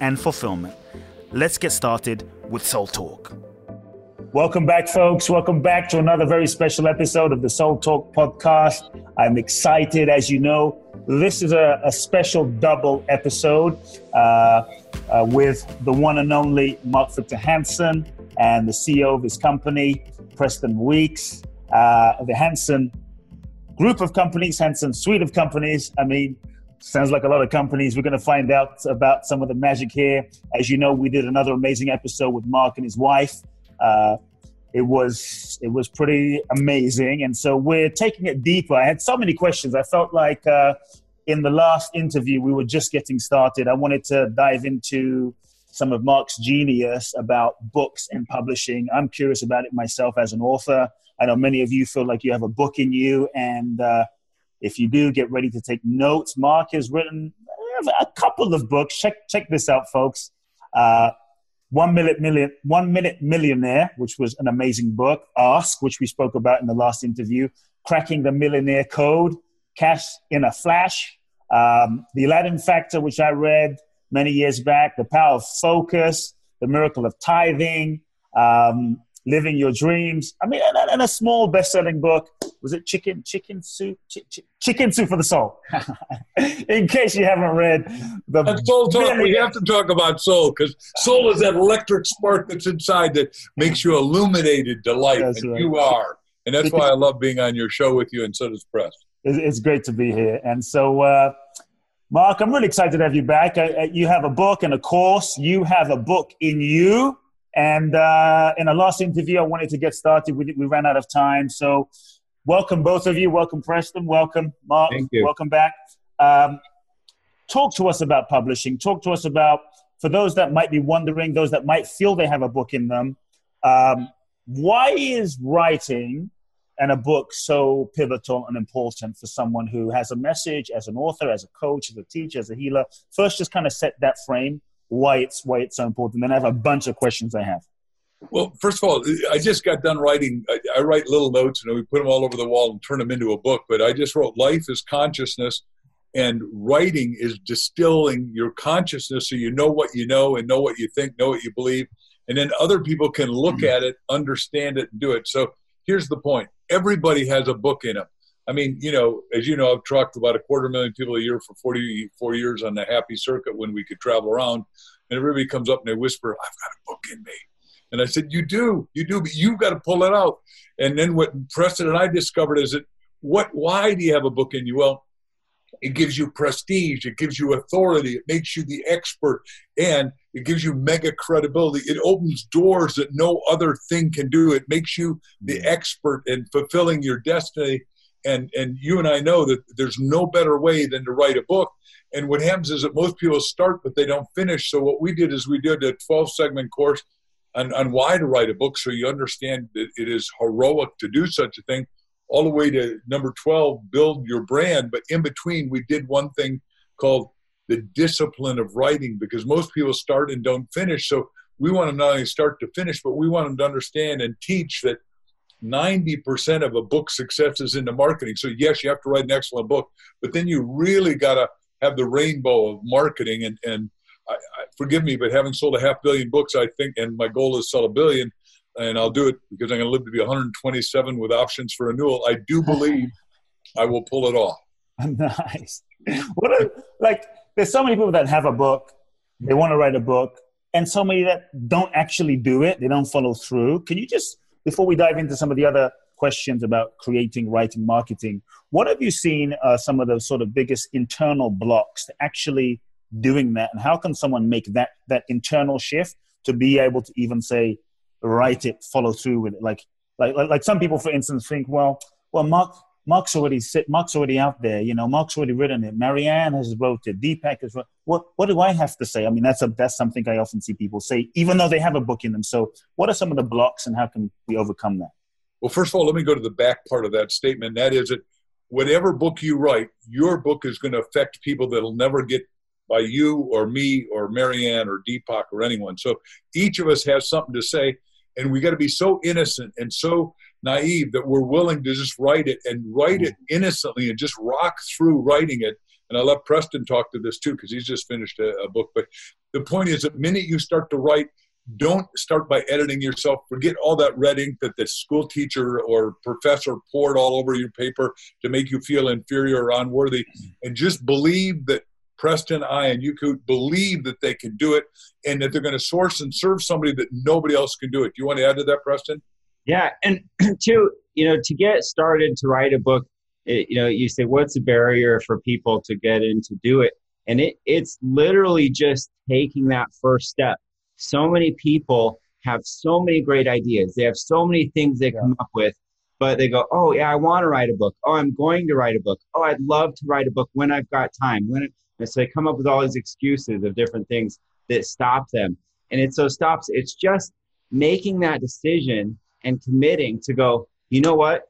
and fulfillment. Let's get started with Soul Talk. Welcome back, folks. Welcome back to another very special episode of the Soul Talk podcast. I'm excited. As you know, this is a, a special double episode uh, uh, with the one and only Mark Victor Hansen and the CEO of his company, Preston Weeks. Uh, the Hansen group of companies, Hansen suite of companies. I mean, Sounds like a lot of companies. We're going to find out about some of the magic here. As you know, we did another amazing episode with Mark and his wife. Uh, it was it was pretty amazing, and so we're taking it deeper. I had so many questions. I felt like uh, in the last interview we were just getting started. I wanted to dive into some of Mark's genius about books and publishing. I'm curious about it myself as an author. I know many of you feel like you have a book in you, and uh, if you do, get ready to take notes. Mark has written a couple of books. Check check this out, folks. Uh, one minute million, one minute millionaire, which was an amazing book. Ask, which we spoke about in the last interview. Cracking the millionaire code. Cash in a flash. Um, the Aladdin Factor, which I read many years back. The Power of Focus. The Miracle of Tithing. Um, living your dreams. I mean, and, and a small best-selling book. Was it Chicken Chicken Soup? Ch- ch- chicken Soup for the Soul. In case you haven't read the and soul talk, we have to talk about soul because soul is that electric spark that's inside that makes you illuminated to life, that's and right. you are. And that's why I love being on your show with you, and so does Press. It's great to be here, and so. Uh, Mark, I'm really excited to have you back. you have a book and a course. You have a book in you and uh, in a last interview, I wanted to get started. We, we ran out of time. So, welcome, both of you. Welcome, Preston. Welcome, Mark. Welcome back. Um, talk to us about publishing. Talk to us about, for those that might be wondering, those that might feel they have a book in them, um, why is writing and a book so pivotal and important for someone who has a message as an author, as a coach, as a teacher, as a healer? First, just kind of set that frame why it's why it's so important. Then I have a bunch of questions I have. Well, first of all, I just got done writing. I, I write little notes, and we put them all over the wall and turn them into a book. But I just wrote "Life is Consciousness," and writing is distilling your consciousness, so you know what you know and know what you think, know what you believe, and then other people can look mm-hmm. at it, understand it, and do it. So here's the point: everybody has a book in them. I mean, you know, as you know, I've talked about a quarter million people a year for 44 years on the happy circuit when we could travel around. And everybody comes up and they whisper, I've got a book in me. And I said, You do, you do, but you've got to pull it out. And then what Preston and I discovered is that what why do you have a book in you? Well, it gives you prestige, it gives you authority, it makes you the expert, and it gives you mega credibility. It opens doors that no other thing can do. It makes you the mm. expert in fulfilling your destiny and and you and I know that there's no better way than to write a book. And what happens is that most people start but they don't finish. So what we did is we did a 12 segment course on why to write a book, so you understand that it is heroic to do such a thing. All the way to number 12, build your brand. But in between, we did one thing called the discipline of writing because most people start and don't finish. So we want them not only start to finish, but we want them to understand and teach that 90% of a book success is in the marketing. So, yes, you have to write an excellent book, but then you really got to have the rainbow of marketing. And, and I, forgive me, but having sold a half billion books, I think, and my goal is sell a billion, and I'll do it because I'm going to live to be 127 with options for renewal. I do believe I will pull it off. Nice. What are, like, there's so many people that have a book, they want to write a book, and so many that don't actually do it, they don't follow through. Can you just before we dive into some of the other questions about creating, writing, marketing, what have you seen uh, some of the sort of biggest internal blocks to actually doing that, and how can someone make that that internal shift to be able to even say write it, follow through with it. Like like like, some people, for instance, think, well, well, Mark Mark's already sit, Mark's already out there. You know, Mark's already written it. Marianne has wrote it. Deepak has wrote. What what do I have to say? I mean, that's a that's something I often see people say, even though they have a book in them. So, what are some of the blocks, and how can we overcome that? Well, first of all, let me go to the back part of that statement. That is that whatever book you write, your book is going to affect people that'll never get by you or me or Marianne or Deepak or anyone. So each of us has something to say, and we got to be so innocent and so naive that we're willing to just write it and write it mm-hmm. innocently and just rock through writing it. And I let Preston talk to this too because he's just finished a, a, book. But the point is, the minute you start to write, don't start by editing yourself. Forget all that red ink that the school teacher or professor poured all over your paper to make you feel inferior or unworthy. Mm-hmm. And just believe that Preston, I, and you could believe that they can do it and that they're going to source and serve somebody that nobody else can do it. Do you want to add to that, Preston? Yeah, and to you know, to get started to write a book, it, you know, you say what's the barrier for people to get in to do it, and it it's literally just taking that first step. So many people have so many great ideas. They have so many things they yeah. come up with, but they go, "Oh yeah, I want to write a book. Oh, I'm going to write a book. Oh, I'd love to write a book when I've got time." When and so they come up with all these excuses of different things that stop them, and it so stops. It's just making that decision and committing to go, you know what?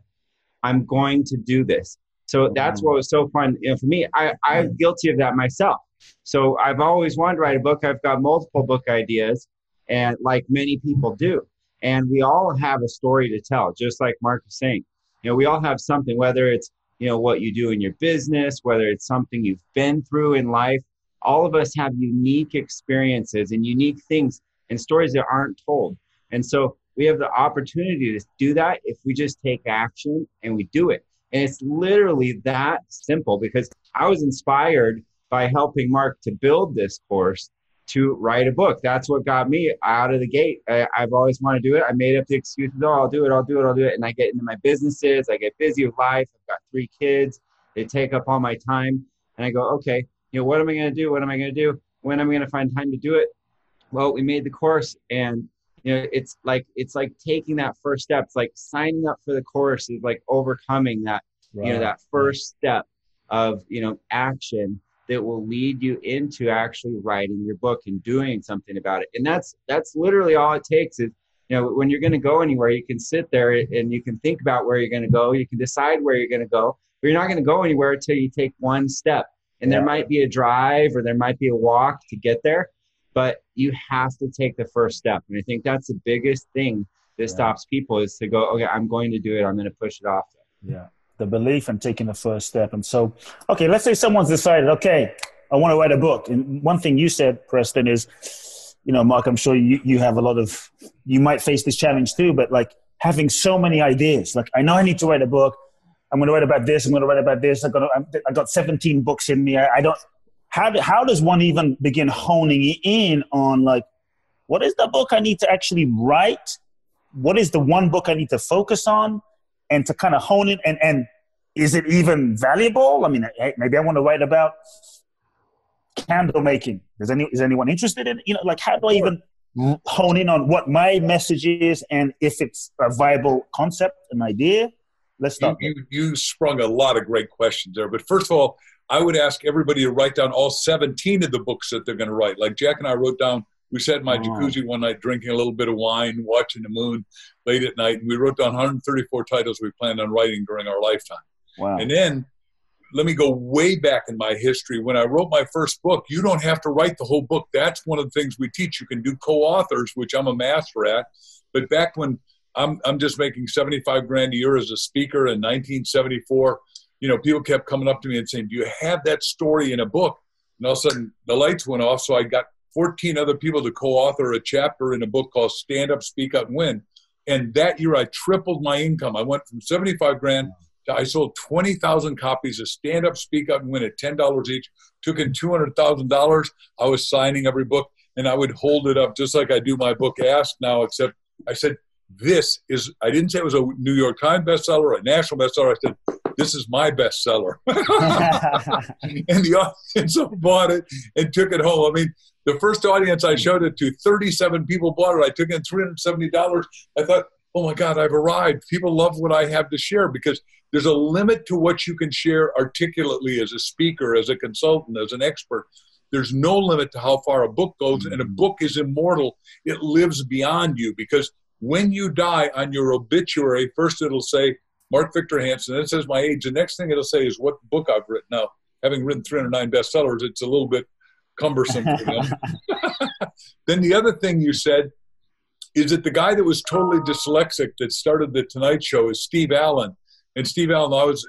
I'm going to do this. So oh, that's what was so fun you know, for me. I, I'm guilty of that myself. So I've always wanted to write a book. I've got multiple book ideas, and like many people do. And we all have a story to tell, just like Mark was saying. You know, we all have something, whether it's you know what you do in your business, whether it's something you've been through in life. All of us have unique experiences and unique things and stories that aren't told. And so we have the opportunity to do that if we just take action and we do it. And it's literally that simple because I was inspired by helping Mark to build this course to write a book. That's what got me out of the gate. I, have always wanted to do it. I made up the excuses, oh, I'll do it, I'll do it, I'll do it. And I get into my businesses, I get busy with life. Got three kids, they take up all my time. And I go, okay, you know, what am I going to do? What am I going to do? When am I going to find time to do it? Well, we made the course and you know it's like it's like taking that first step it's like signing up for the course is like overcoming that right. you know that first step of you know action that will lead you into actually writing your book and doing something about it and that's that's literally all it takes is you know when you're going to go anywhere you can sit there and you can think about where you're going to go you can decide where you're going to go but you're not going to go anywhere until you take one step and yeah. there might be a drive or there might be a walk to get there but you have to take the first step. And I think that's the biggest thing that yeah. stops people is to go, okay, I'm going to do it. I'm going to push it off. Yeah. The belief and taking the first step. And so, okay, let's say someone's decided, okay, I want to write a book. And one thing you said, Preston, is, you know, Mark, I'm sure you, you have a lot of, you might face this challenge too, but like having so many ideas. Like, I know I need to write a book. I'm going to write about this. I'm going to write about this. I got, I got 17 books in me. I, I don't, how, how does one even begin honing in on like what is the book i need to actually write what is the one book i need to focus on and to kind of hone it and and is it even valuable i mean maybe i want to write about candle making is any is anyone interested in you know like how do i even hone in on what my message is and if it's a viable concept an idea let's start you, you, you sprung a lot of great questions there but first of all I would ask everybody to write down all 17 of the books that they're going to write. Like Jack and I wrote down, we sat in my oh. jacuzzi one night drinking a little bit of wine, watching the moon late at night, and we wrote down 134 titles we planned on writing during our lifetime. Wow. And then let me go way back in my history. When I wrote my first book, you don't have to write the whole book. That's one of the things we teach. You can do co authors, which I'm a master at. But back when I'm, I'm just making 75 grand a year as a speaker in 1974, you know, people kept coming up to me and saying, "Do you have that story in a book?" And all of a sudden, the lights went off. So I got 14 other people to co-author a chapter in a book called "Stand Up, Speak Up, Win." And that year, I tripled my income. I went from 75 grand I sold 20,000 copies of Stand Up, Speak Up, and Win at $10 each. Took in $200,000. I was signing every book, and I would hold it up just like I do my book Ask now, except I said, "This is." I didn't say it was a New York Times bestseller a national bestseller. I said this is my bestseller. and the audience bought it and took it home. I mean, the first audience I showed it to, 37 people bought it. I took in $370. I thought, oh my God, I've arrived. People love what I have to share because there's a limit to what you can share articulately as a speaker, as a consultant, as an expert. There's no limit to how far a book goes, and a mm-hmm. book is immortal. It lives beyond you because when you die on your obituary, first it'll say Mark Victor Hansen, then it says my age. The next thing it'll say is what book I've written. Now, having written 309 bestsellers, it's a little bit cumbersome for them. then the other thing you said is that the guy that was totally dyslexic that started the Tonight Show is Steve Allen. And Steve Allen, I was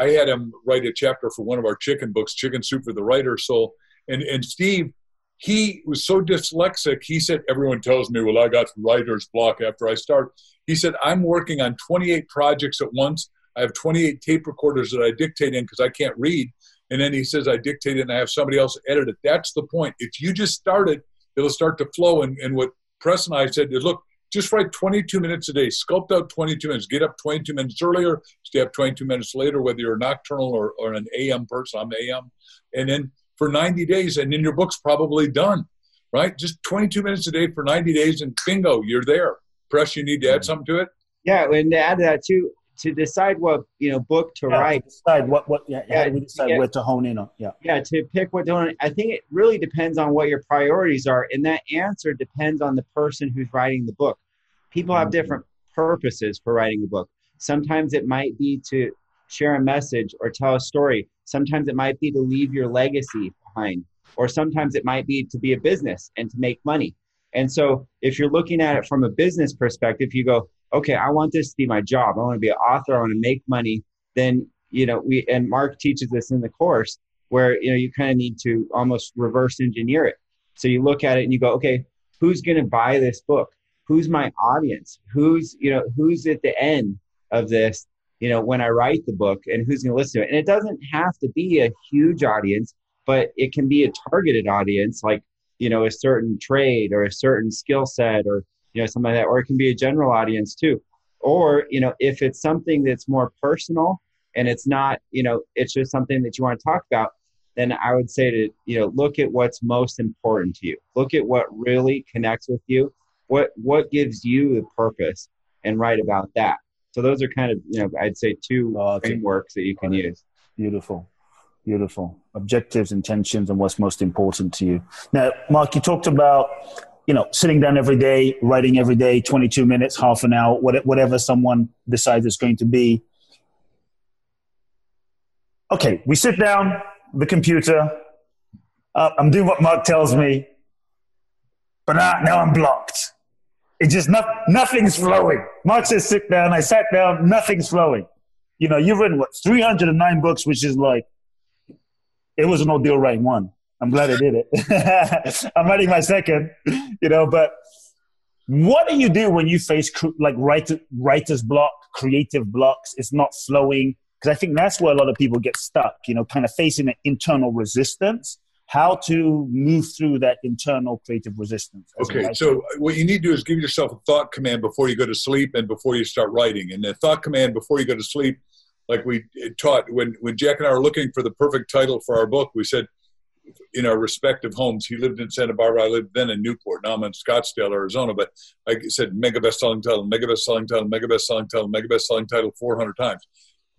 I had him write a chapter for one of our chicken books, Chicken Soup for the Writer Soul. And and Steve, he was so dyslexic, he said, Everyone tells me, well, I got writer's block after I start. He said, I'm working on 28 projects at once. I have 28 tape recorders that I dictate in because I can't read. And then he says, I dictate it and I have somebody else edit it. That's the point. If you just start it, it'll start to flow. And, and what Press and I said is, look, just write 22 minutes a day. Sculpt out 22 minutes. Get up 22 minutes earlier. Stay up 22 minutes later, whether you're a nocturnal or, or an AM person. I'm AM. And then for 90 days, and then your book's probably done, right? Just 22 minutes a day for 90 days, and bingo, you're there. Press, you need to add something to it? Yeah, and to add to that too, to decide what you know book to yeah, write. Decide what what yeah, yeah, we decide yeah, where to hone in on. Yeah. Yeah, to pick what to hone. I think it really depends on what your priorities are, and that answer depends on the person who's writing the book. People have mm-hmm. different purposes for writing a book. Sometimes it might be to share a message or tell a story. Sometimes it might be to leave your legacy behind, or sometimes it might be to be a business and to make money. And so, if you're looking at it from a business perspective, you go, okay, I want this to be my job. I want to be an author. I want to make money. Then, you know, we, and Mark teaches this in the course where, you know, you kind of need to almost reverse engineer it. So you look at it and you go, okay, who's going to buy this book? Who's my audience? Who's, you know, who's at the end of this, you know, when I write the book and who's going to listen to it? And it doesn't have to be a huge audience, but it can be a targeted audience, like, you know, a certain trade or a certain skill set or, you know, something like that, or it can be a general audience too. Or, you know, if it's something that's more personal and it's not, you know, it's just something that you want to talk about, then I would say to, you know, look at what's most important to you. Look at what really connects with you. What what gives you the purpose and write about that. So those are kind of, you know, I'd say two oh, frameworks that you can use. Beautiful. Beautiful. Objectives, intentions, and what's most important to you. Now, Mark, you talked about you know, sitting down every day, writing every day, 22 minutes, half an hour, whatever someone decides it's going to be. Okay, we sit down, the computer. Uh, I'm doing what Mark tells me, but now, now I'm blocked. It just not, nothing's flowing. Mark says sit down. I sat down. Nothing's flowing. You know, you've written what 309 books, which is like it was an ordeal writing one. I'm glad I did it. I'm writing my second, you know, but what do you do when you face like writer, writer's block, creative blocks? It's not flowing. Because I think that's where a lot of people get stuck, you know, kind of facing an internal resistance. How to move through that internal creative resistance. Okay, so what you need to do is give yourself a thought command before you go to sleep and before you start writing. And the thought command before you go to sleep, like we taught when, when Jack and I were looking for the perfect title for our book, we said, in our respective homes. He lived in Santa Barbara. I lived then in Newport. Now I'm in Scottsdale, Arizona. But I said mega best selling title, mega best selling title, mega best selling title, mega best selling title 400 times.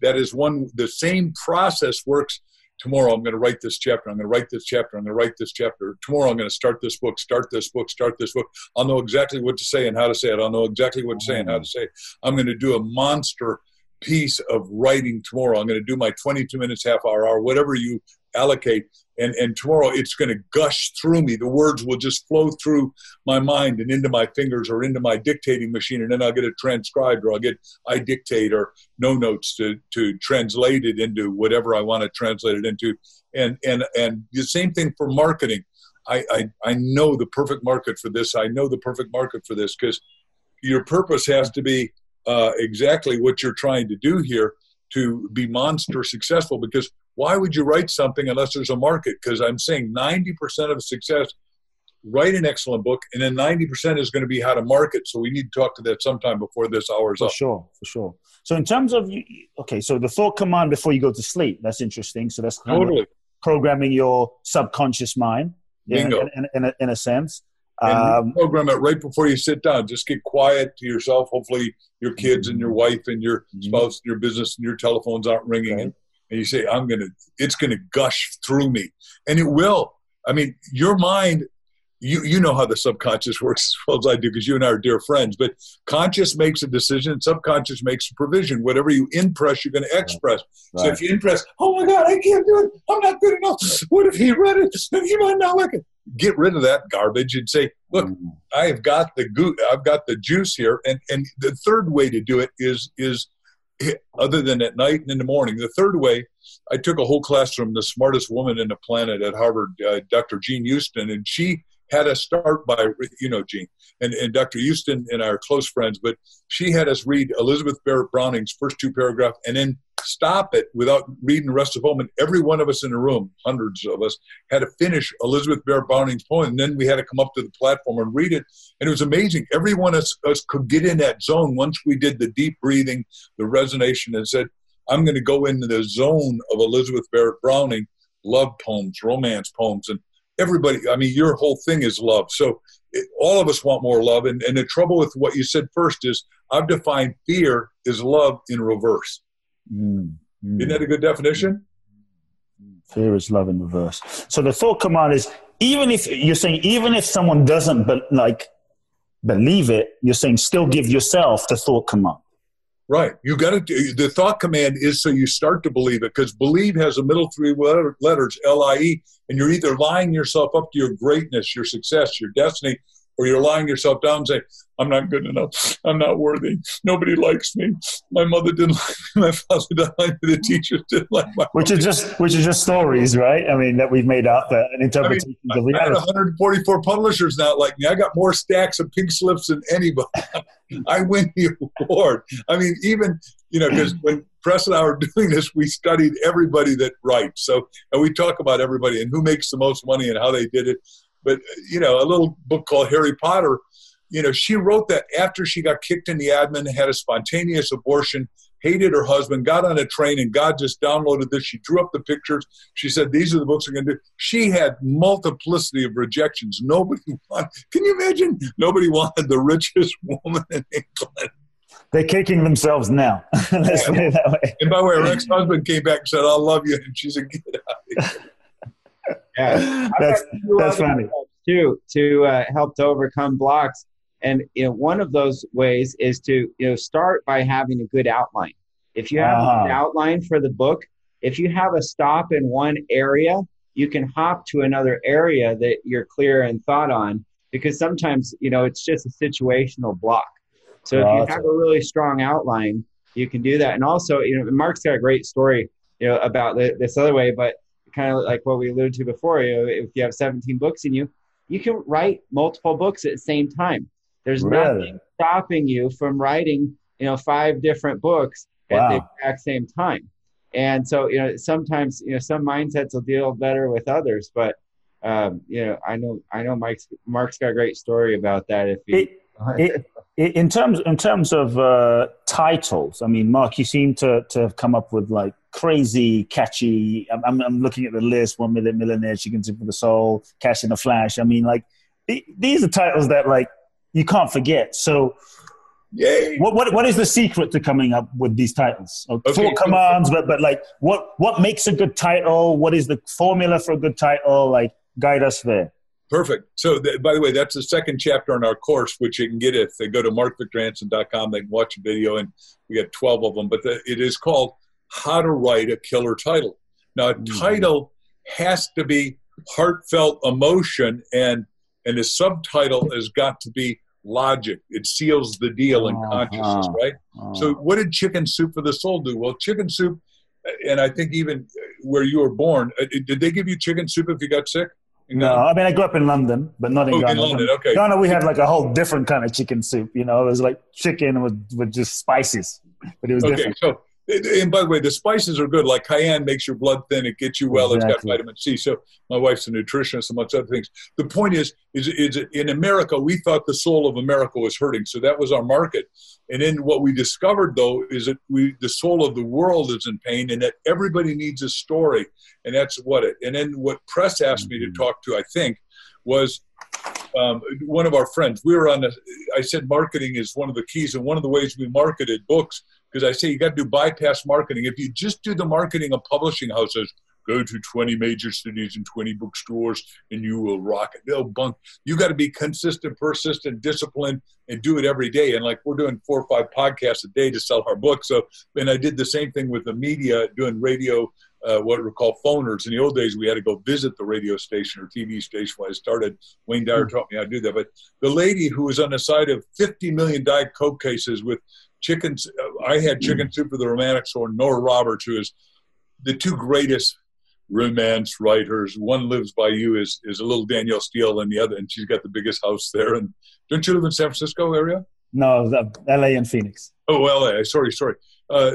That is one, the same process works. Tomorrow I'm going to write this chapter. I'm going to write this chapter. I'm going to write this chapter. Tomorrow I'm going to start this book, start this book, start this book. I'll know exactly what to say and how to say it. I'll know exactly what to say and how to say it. I'm going to do a monster piece of writing tomorrow. I'm going to do my 22 minutes, half hour, hour, whatever you allocate and and tomorrow it's going to gush through me. The words will just flow through my mind and into my fingers or into my dictating machine and then i'll get it transcribed or i'll get iDictate or no notes to to translate it into whatever i want to translate it into. And and and the same thing for marketing. I i, I know the perfect market for this. I know the perfect market for this because your purpose has to be uh, exactly what you're trying to do here to be monster successful because why would you write something unless there's a market? Because I'm saying 90% of success write an excellent book, and then 90% is going to be how to market. So we need to talk to that sometime before this hour's for up. sure, for sure. So in terms of okay, so the thought command before you go to sleep, that's interesting. So that's kind Totally. of programming your subconscious mind yeah, in, in, in, a, in a sense. And Um, program it right before you sit down. Just get quiet to yourself. Hopefully, your kids and your wife and your Mhm. spouse, your business, and your telephones aren't ringing. Okay. And, and you say, "I'm gonna, it's gonna gush through me," and it will. I mean, your mind. You you know how the subconscious works as well as I do because you and I are dear friends. But conscious makes a decision, subconscious makes a provision. Whatever you impress, you're going to express. So if you impress, oh my God, I can't do it. I'm not good enough. What if he read it? He might not like it. Get rid of that garbage and say, look, Mm. I have got the goo I've got the juice here. And and the third way to do it is is other than at night and in the morning. The third way, I took a whole class from the smartest woman in the planet at Harvard, uh, Dr. Jean Houston, and she had us start by you know Jean and, and Dr. Houston and I are close friends, but she had us read Elizabeth Barrett Browning's first two paragraphs and then stop it without reading the rest of them. And every one of us in the room, hundreds of us, had to finish Elizabeth Barrett Browning's poem. And then we had to come up to the platform and read it. And it was amazing. Every one of us, us could get in that zone once we did the deep breathing, the resonation, and said, I'm going to go into the zone of Elizabeth Barrett Browning, love poems, romance poems. And everybody, I mean, your whole thing is love. So it, all of us want more love. And, and the trouble with what you said first is I've defined fear is love in reverse. Mm, mm. Isn't that a good definition? Fear is love in reverse. So the thought command is even if you're saying even if someone doesn't but like believe it, you're saying still give yourself the thought command. Right. You got to. do The thought command is so you start to believe it because believe has a middle three letter, letters L I E, and you're either lying yourself up to your greatness, your success, your destiny, or you're lying yourself down and saying, "I'm not good enough. I'm not worthy. Nobody likes me. My mother didn't like me. My father didn't like me. The teachers didn't like my." Which is just which is just stories, right? I mean that we've made up uh, an interpretation of I had 144 publishers not like me. I got more stacks of pink slips than anybody. I win the award. I mean, even you know, because when Press and I were doing this, we studied everybody that writes. So, and we talk about everybody and who makes the most money and how they did it. But you know, a little book called Harry Potter. You know, she wrote that after she got kicked in the admin, had a spontaneous abortion, hated her husband, got on a train, and God just downloaded this. She drew up the pictures. She said, "These are the books I'm going to do." She had multiplicity of rejections. Nobody wanted. Can you imagine? Nobody wanted the richest woman in England. They're kicking themselves now. Let's put it that way. And by the way, her ex-husband came back and said, "I love you," and she said, "Get out." Of here." Yeah. That's that's funny. Too to uh, help to overcome blocks, and you know one of those ways is to you know start by having a good outline. If you have a good Ah. outline for the book, if you have a stop in one area, you can hop to another area that you're clear and thought on. Because sometimes you know it's just a situational block. So if you have a really strong outline, you can do that. And also, you know, Mark's got a great story, you know, about the, this other way, but kind of like what we alluded to before, you know, if you have 17 books in you, you can write multiple books at the same time. There's Really? nothing stopping you from writing, you know, five different books at the exact same time. And so, you know, sometimes, you know, some mindsets will deal better with others, but um, you know, I know, I know Mike's, Mark's got a great story about that. If you, It, it, in terms in terms of uh, titles, I mean, Mark, you seem to, to have come up with like crazy, catchy. I'm, I'm, I'm looking at the list: One Million Millionaire, Chicken Soup for the Soul, Cash in the Flash. I mean, like these are titles that like you can't forget. So, Yay! what, what what is the secret to coming up with these titles? Uh, Okay. Four commands, but but like what what makes a good title? What is the formula for a good title? Like guide us there. Perfect. So, th- by the way, that's the second chapter in our course, which you can get if they go to markvictorhansen.com. They can watch a video, and we got 12 of them. But the, it is called How to Write a Killer Title. Now, a Mhm. title has to be heartfelt emotion, and and the subtitle has got to be logic. It seals the deal in Uh-huh. consciousness, right? So, what did Chicken Soup for the Soul do? Well, Chicken Soup, and I think even where you were born, uh, did they give you chicken soup if you got sick? No, I mean I grew up in London, but not in Oh, in Ghana. London, okay. Ghana, we had like a whole different kind of chicken soup. You know, it was like chicken with with just spices, but it was Okay, different. so and by the way, the spices are good. Like cayenne makes your blood thin; it gets you well. Exactly. It's got vitamin C. So my wife's a nutritionist, amongst other things. The point is, is, is in America, we thought the soul of America was hurting, so that was our market. And then what we discovered, though, is that we the soul of the world is in pain, and that everybody needs a story, and that's what it. And then what press asked me to mm-hmm. talk to, I think, was um, one of our friends. We were on. A, I said marketing is one of the keys, and one of the ways we marketed books because I say you got to do bypass marketing. If you just do the marketing of publishing houses, go to 20 major cities and 20 bookstores and you will rock it. They'll bunk. You got to be consistent, persistent, disciplined, and do it every day. And like we're doing four or five podcasts a day to sell our book. So, and I did the same thing with the media, doing radio, uh, what we call phoners. In the old days, we had to go visit the radio station or TV station. When I started, Wayne Dyer hmm. taught me how to do that. But the lady who was on the side of 50 million Diet Coke cases with chickens. I had chicken soup for the romantic store. Nora Roberts, who is the two greatest romance writers. One lives by you is is a little Danielle Steel, and the other, and she's got the biggest house there. And don't you live in San Francisco area? No, L.A. and Phoenix. Oh, L.A. Sorry, sorry. Uh,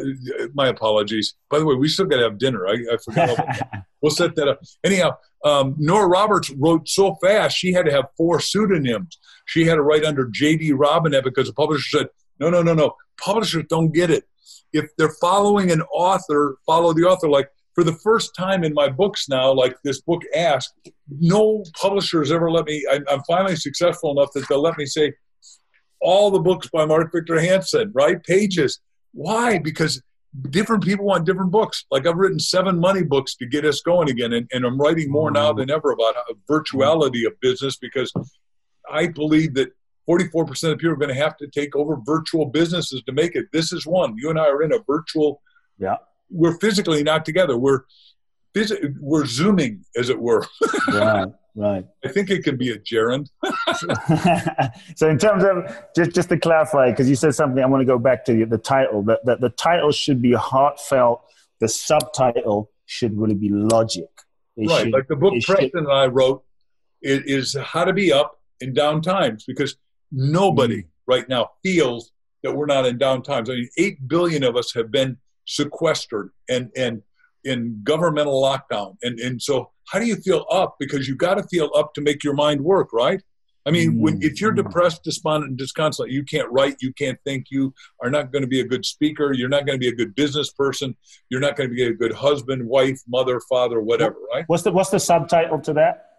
my apologies. By the way, we still got to have dinner. I, I forgot. we'll set that up. Anyhow, um, Nora Roberts wrote so fast she had to have four pseudonyms. She had to write under J.D. Robinette because the publisher said, "No, no, no, no publishers don't get it. If they're following an author, follow the author. Like for the first time in my books now, like this book asked, no publishers ever let me. I'm, I'm finally successful enough that they'll let me say all the books by Mark Victor Hansen, right? Pages. Why? Because different people want different books. Like I've written seven money books to get us going again, and, and I'm writing more now mm-hmm. than ever about virtuality of business because I believe that 44% of people are going to have to take over virtual businesses to make it. This is one. You and I are in a virtual. Yeah. We're physically not together. We're phys- we're zooming, as it were. right. Right. I think it can be a gerund. so, in terms of just just to clarify, because you said something, I want to go back to the, the title. That, that the title should be heartfelt. The subtitle should really be logic. It right. Should, like the book Preston should, and I wrote it is how to be up in down times because Nobody right now feels that we're not in down times. I mean, eight billion of us have been sequestered and and in governmental lockdown. And and so how do you feel up? Because you've got to feel up to make your mind work, right? I mean, when if you're mm-hmm. depressed, despondent, and disconsolate, you can't write, you can't think, you are not going to be a good speaker, you're not going to be a good business person, you're not going to be a good husband, wife, mother, father, whatever, right? What's the what's the subtitle to that?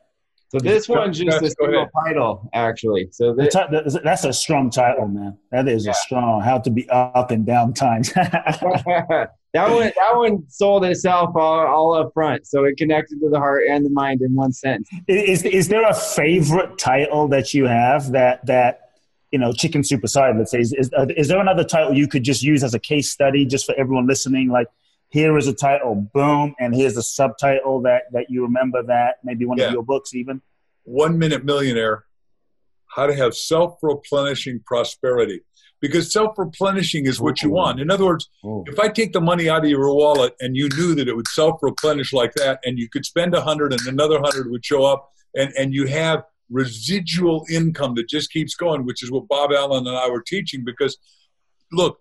So this one's just a single title, actually. So this, that's a strong title, man. That is yeah. a strong. How to be up and down times. that one, that one sold itself all, all up front, so it connected to the heart and the mind in one sentence. Is is there a favorite title that you have that that you know chicken soup aside? Let's say is is, is there another title you could just use as a case study, just for everyone listening, like here is a title, boom, and here's a subtitle that that you remember that maybe one yeah. of your books even. One Minute Millionaire: How to Have Self-Replenishing Prosperity. Because self-replenishing is what you want. In other words, oh. if I take the money out of your wallet and you knew that it would self-replenish like that, and you could spend a hundred and another hundred would show up, and and you have residual income that just keeps going, which is what Bob Allen and I were teaching. Because look,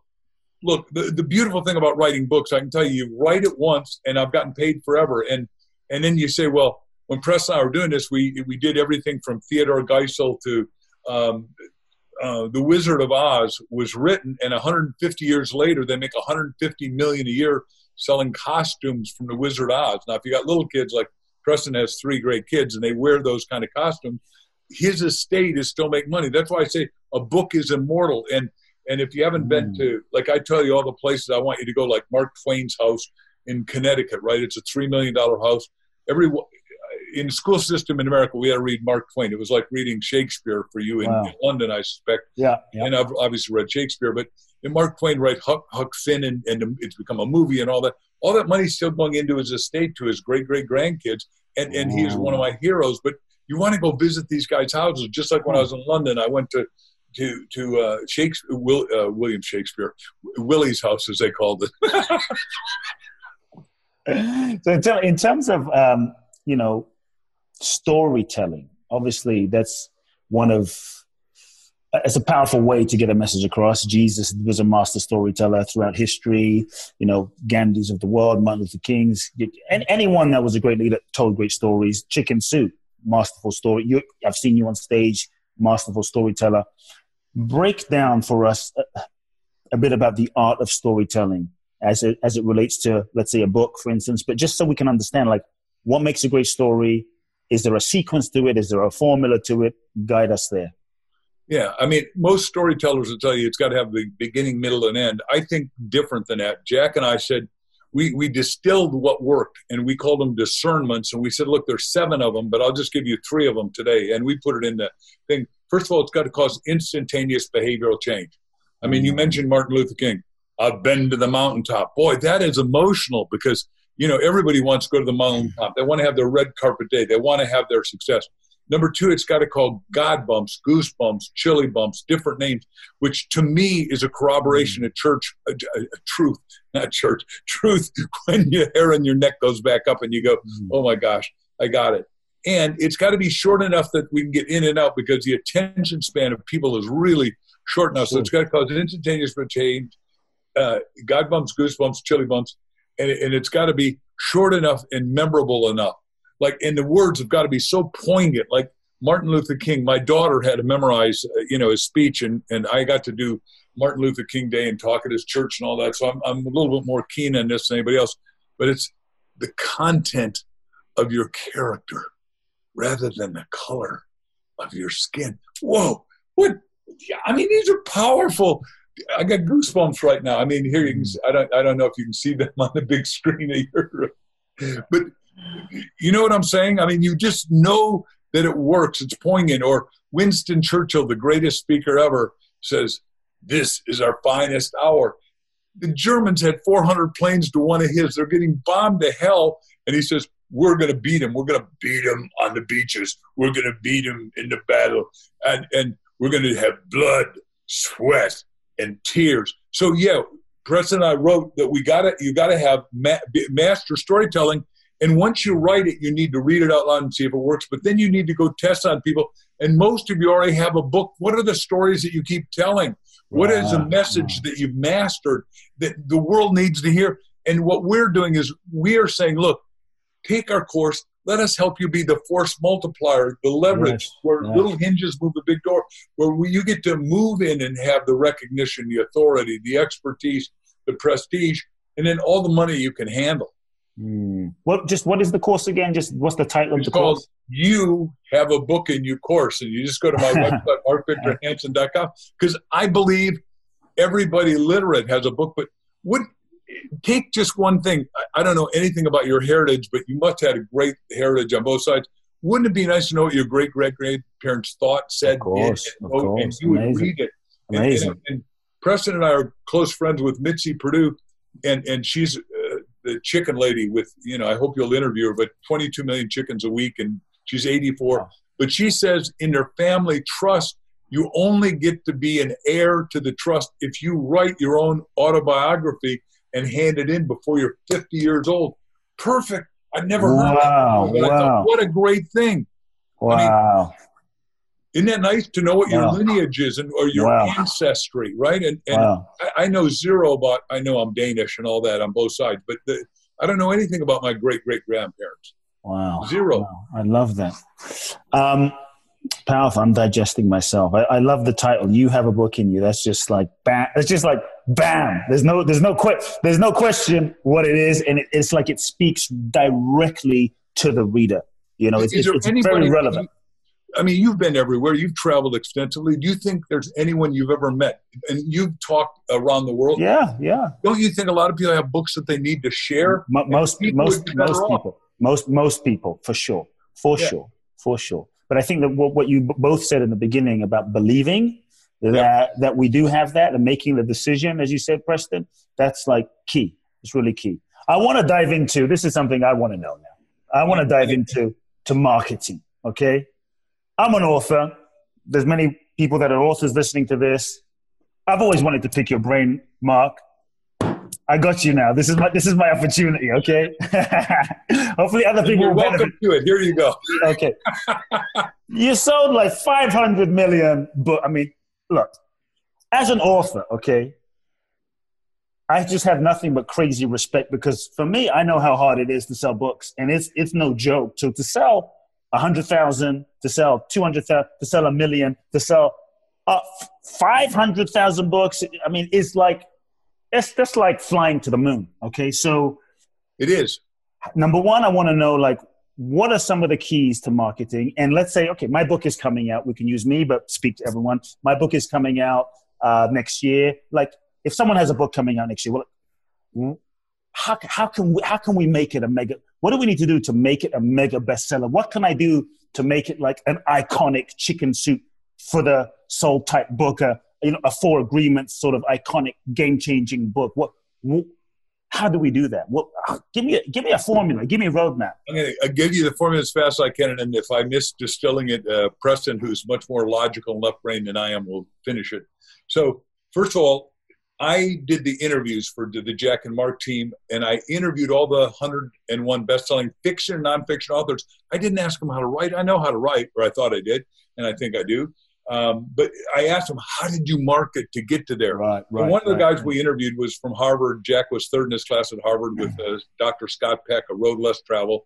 look, the, the beautiful thing about writing books, I can tell you, you write it once and I've gotten paid forever. And and then you say, well, when Press and I were doing this, we we did everything from Theodore Geisel to um, uh, The Wizard of Oz was written, and 150 years later, they make 150 million a year selling costumes from The Wizard of Oz. Now, if you got little kids like Preston has three great kids, and they wear those kind of costumes, his estate is still make money. That's why I say a book is immortal. And and if you haven't been mm. to, like I tell you, all the places I want you to go, like Mark Twain's house in Connecticut, right? It's a three million dollar house. Every in the school system in America, we had to read Mark Twain. It was like reading Shakespeare for you in, wow. London, I suspect. Yeah, yeah, And I've obviously read Shakespeare, but in Mark Twain write Huck, Huck Finn, and, and it's become a movie and all that. All that money's still going into his estate to his great great grandkids, and and he is one of my heroes. But you want to go visit these guys' houses, just like when I was in London. I went to to to uh, Shakespeare, Will, uh, William Shakespeare, Willie's house, as they called it. so in, terms of um, you know storytelling. Obviously, that's one of it's a powerful way to get a message across. Jesus was a master storyteller throughout history. You know, Gandhi's of the world, Martin Luther King's, and anyone that was a great leader told great stories. Chicken Soup, masterful story. You, I've seen you on stage, masterful storyteller. Break down for us a, a bit about the art of storytelling as it as it relates to, let's say, a book, for instance. But just so we can understand, like, what makes a great story? Is there a sequence to it? Is there a formula to it? Guide us there. Yeah, I mean, most storytellers will tell you it's got to have the beginning, middle, and end. I think different than that. Jack and I said we we distilled what worked, and we called them discernments. And we said, look, there's seven of them, but I'll just give you three of them today. And we put it in the thing. First of all, it's got to cause instantaneous behavioral change. I mean, you mm. mentioned Martin Luther King. I've been to the mountaintop. Boy, that is emotional because you know everybody wants to go to the mountaintop. They want to have their red carpet day. They want to have their success. Number two, it's got to call God bumps, goosebumps, chilly bumps, different names, which to me is a corroboration mm. of church, a, a, a truth, not church, truth. When your hair on your neck goes back up and you go, mm. oh my gosh, I got it. And it's got to be short enough that we can get in and out because the attention span of people is really short now. So it's got to cause instantaneous change, uh, God bumps, goosebumps, chilly bumps, and, and it's got to be short enough and memorable enough. Like and the words have got to be so poignant. Like martin luther king my daughter had to memorize uh, you know his speech and and i got to do martin luther king day and talk at his church and all that. So i'm, I'm a little bit more keen on this than anybody else. But it's the content of your character rather than the color of your skin whoa what i mean these are powerful I got goosebumps right now. I mean, here you can. Mm. I don't. I don't know if you can see them on the big screen of your. room, But you know what I'm saying? I mean, you just know that it works. It's poignant. Or Winston Churchill, the greatest speaker ever, says, This is our finest hour. The Germans had 400 planes to one of his. They're getting bombed to hell. And he says, We're going to beat them. We're going to beat them on the beaches. We're going to beat them in the battle. And, and we're going to have blood, sweat, and tears. So, yeah, Preston and I wrote that we got to you got to have ma- master storytelling and once you write it, you need to read it out loud and see if it works. But then you need to go test on people. And most of you already have a book. What are the stories that you keep telling? What wow. is a message that you've mastered that the world needs to hear? And what we're doing is we are saying, look, take our course. Let us help you be the force multiplier, the leverage, yes. where yes. little hinges move a big door, where you get to move in and have the recognition, the authority, the expertise, the prestige, and then all the money you can handle. Mm. What just what is the course again? Just what's the title it's of the course? You have a book in your course, and you just go to my website, markvictorhansen.com, because I believe everybody literate has a book. But would take just one thing. I, I don't know anything about your heritage, but you must have had a great heritage on both sides. Wouldn't it be nice to know what your great great grandparents thought, said, of course, did, and, of course. and you Amazing. would read it? Amazing. And, and, and Preston and I are close friends with Mitzi Perdue, and and she's uh, the chicken lady with you know I hope you'll interview her, but 22 million chickens a week, and she's 84. But she says in their family trust, you only get to be an heir to the trust if you write your own autobiography and hand it in before you're 50 years old. Perfect. I'd never heard wow, that. Wow. Thought, what a great thing. Wow. I mean, isn't that nice to know what your wow. lineage is and or your wow. ancestry, right? And, and wow. I, I, know zero about. I know I'm Danish and all that on both sides, but the, I don't know anything about my great great grandparents. Wow, zero. I love that. Um, powerful. I'm digesting myself. I, I, love the title. You have a book in you. That's just like bam. It's just like bam. There's no. There's no que- There's no question what it is, and it, it's like it speaks directly to the reader. You know, it's, it's, it's very relevant. I mean, you've been everywhere. You've traveled extensively. Do you think there's anyone you've ever met, and you've talked around the world? Yeah, yeah. Don't you think a lot of people have books that they need to share? M- most, most, most people, most, most people, for sure, for yeah. sure, for sure. But I think that what, what you both said in the beginning about believing that yeah. that we do have that and making the decision, as you said, Preston, that's like key. It's really key. I want to dive into this is something I want to know now. I want to dive into to marketing. Okay, I'm an author. There's many people that are authors listening to this. I've always wanted to pick your brain, Mark. I got you now. This is my this is my opportunity. Okay. Hopefully, other people. You're welcome benefit. to it. Here you go. okay. you sold like 500 million, but I mean, look, as an author, okay, I just have nothing but crazy respect because for me, I know how hard it is to sell books, and it's it's no joke. So to sell a hundred thousand, to sell two hundred thousand, to sell a million, to sell uh, five hundred thousand books, I mean, it's like it's that's like flying to the moon. Okay, so it is. Number one, I want to know like what are some of the keys to marketing? And let's say, okay, my book is coming out. We can use me, but speak to everyone. My book is coming out uh, next year. Like, if someone has a book coming out next year, well, how, how can we, how can we make it a mega? What do we need to do to make it a mega bestseller? What can I do to make it like an iconic chicken soup for the soul type book? You know a four agreements sort of iconic game changing book. What, what how do we do that? Well, give me a, give me a formula. Give me a roadmap. I'm to give you the formula as fast as I can, and if I miss distilling it, uh, Preston, who's much more logical and left brain than I am, will finish it. So, first of all, I did the interviews for the Jack and Mark team, and I interviewed all the 101 best-selling fiction and nonfiction authors. I didn't ask them how to write. I know how to write, or I thought I did, and I think I do. Um, but I asked him, how did you market to get to there? Right, right. One of the right, guys we interviewed was from Harvard. Jack was third in his class at Harvard with uh, Dr. Scott Peck, a road less travel.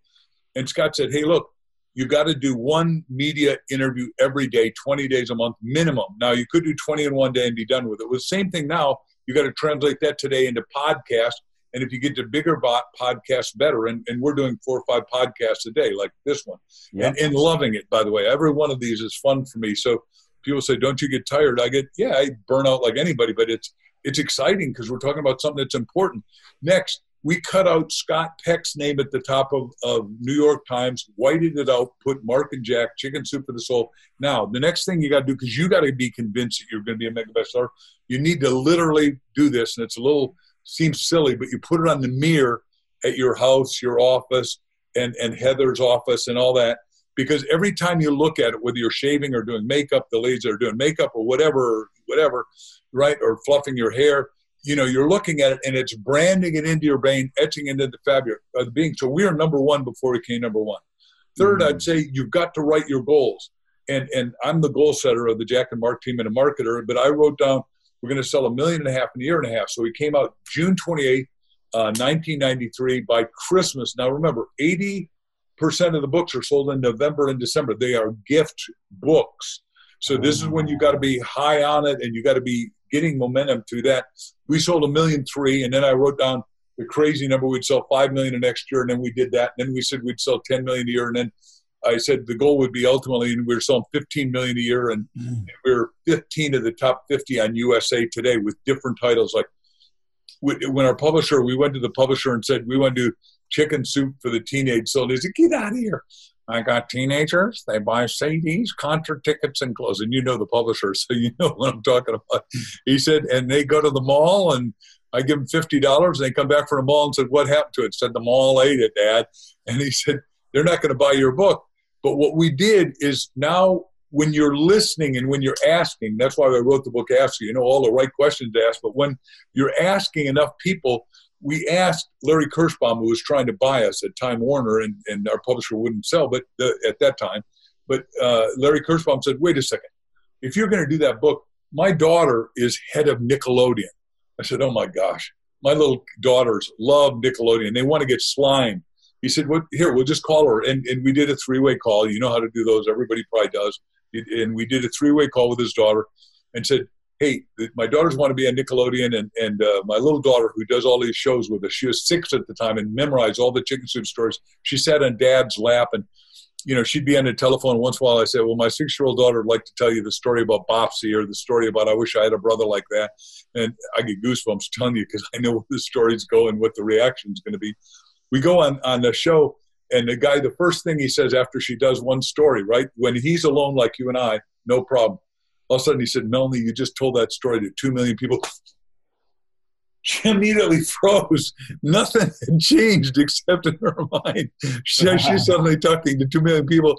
And Scott said, hey, look, you've got to do one media interview every day, 20 days a month minimum. Now, you could do 20 in one day and be done with it. With the same thing now, you got to translate that today into podcast. And if you get to bigger bot podcasts, better. And, and we're doing four or five podcasts a day, like this one, Yep. and, and loving it. By the way, every one of these is fun for me. So people say, "Don't you get tired?" I get, yeah, I burn out like anybody, but it's it's exciting because we're talking about something that's important. Next, we cut out Scott Peck's name at the top of, of New York Times, whited it out, put Mark and Jack, Chicken Soup for the Soul. Now, the next thing you got to do, because you got to be convinced that you're going to be a mega bestseller, you need to literally do this. And it's a little, seems silly, but you put it on the mirror at your house, your office, and, and Heather's office, and all that. Because every time you look at it, whether you're shaving or doing makeup, the ladies are doing makeup or whatever, whatever, right, or fluffing your hair, you know, you're looking at it and it's branding it into your brain, etching into the fabric of the being. So we are number one before we came number one. 3rd Mhm. I'd say you've got to write your goals. And and I'm the goal setter of the Jack and Mark team and a marketer, but I wrote down we're going to sell a million and a half in a year and a half. So we came out June 28th, uh, 1993. By Christmas, now remember, 80 percent of the books are sold in November and December. They are gift books. So this is when you got to be high on it, and you got to be getting momentum through that. We sold a million three, and then I wrote down the crazy number. We'd sell five million the next year, and then we did that. And then we said we'd sell 10 million a year, and then I said the goal would be ultimately, and we were selling 15 million a year, and we we're 15 of the top 50 on USA Today with different titles. Like when our publisher, we went to the publisher and said we want to do chicken soup for the teenage soldiers. Get out of here. I got teenagers. They buy CDs, concert tickets, and clothes. And you know the publisher, so you know what I'm talking about. He said, and they go to the mall, and I give them fifty dollars, and they come back from the mall and said, "What happened to it?" Said the mall ate it, Dad. And he said, "They're not going to buy your book." But what we did is now, when you're listening and when you're asking, that's why I wrote the book. Ask you know all the right questions to ask. But when you're asking enough people, we asked Larry Kirshbaum, who was trying to buy us at Time Warner, and, and our publisher wouldn't sell, but the, at that time. But uh, Larry Kirshbaum said, "Wait a second, if you're going to do that book, my daughter is head of Nickelodeon." I said, "Oh my gosh, my little daughters love Nickelodeon. They want to get slime." He said, "What? Here, we'll just call her." And and we did a three-way call. You know how to do those. Everybody probably does. And we did a three-way call with his daughter, and said, hey, my daughters want to be on Nickelodeon, and and uh, my little daughter who does all these shows with us, she was six at the time and memorized all the chicken soup stories. She sat on Dad's lap, and you know she'd be on the telephone once in a while. I said, well, my six-year-old daughter would like to tell you the story about Bopsy or the story about I wish I had a brother like that, and I get goosebumps telling you because I know where the stories go and what the reaction's going to be. We go on on the show. And the guy, the first thing he says after she does one story, right? When he's alone like you and I, no problem all of a sudden he said, Melanie, you just told that story to two million people. She immediately froze. Nothing had changed except in her mind. She, she's suddenly talking to two million people.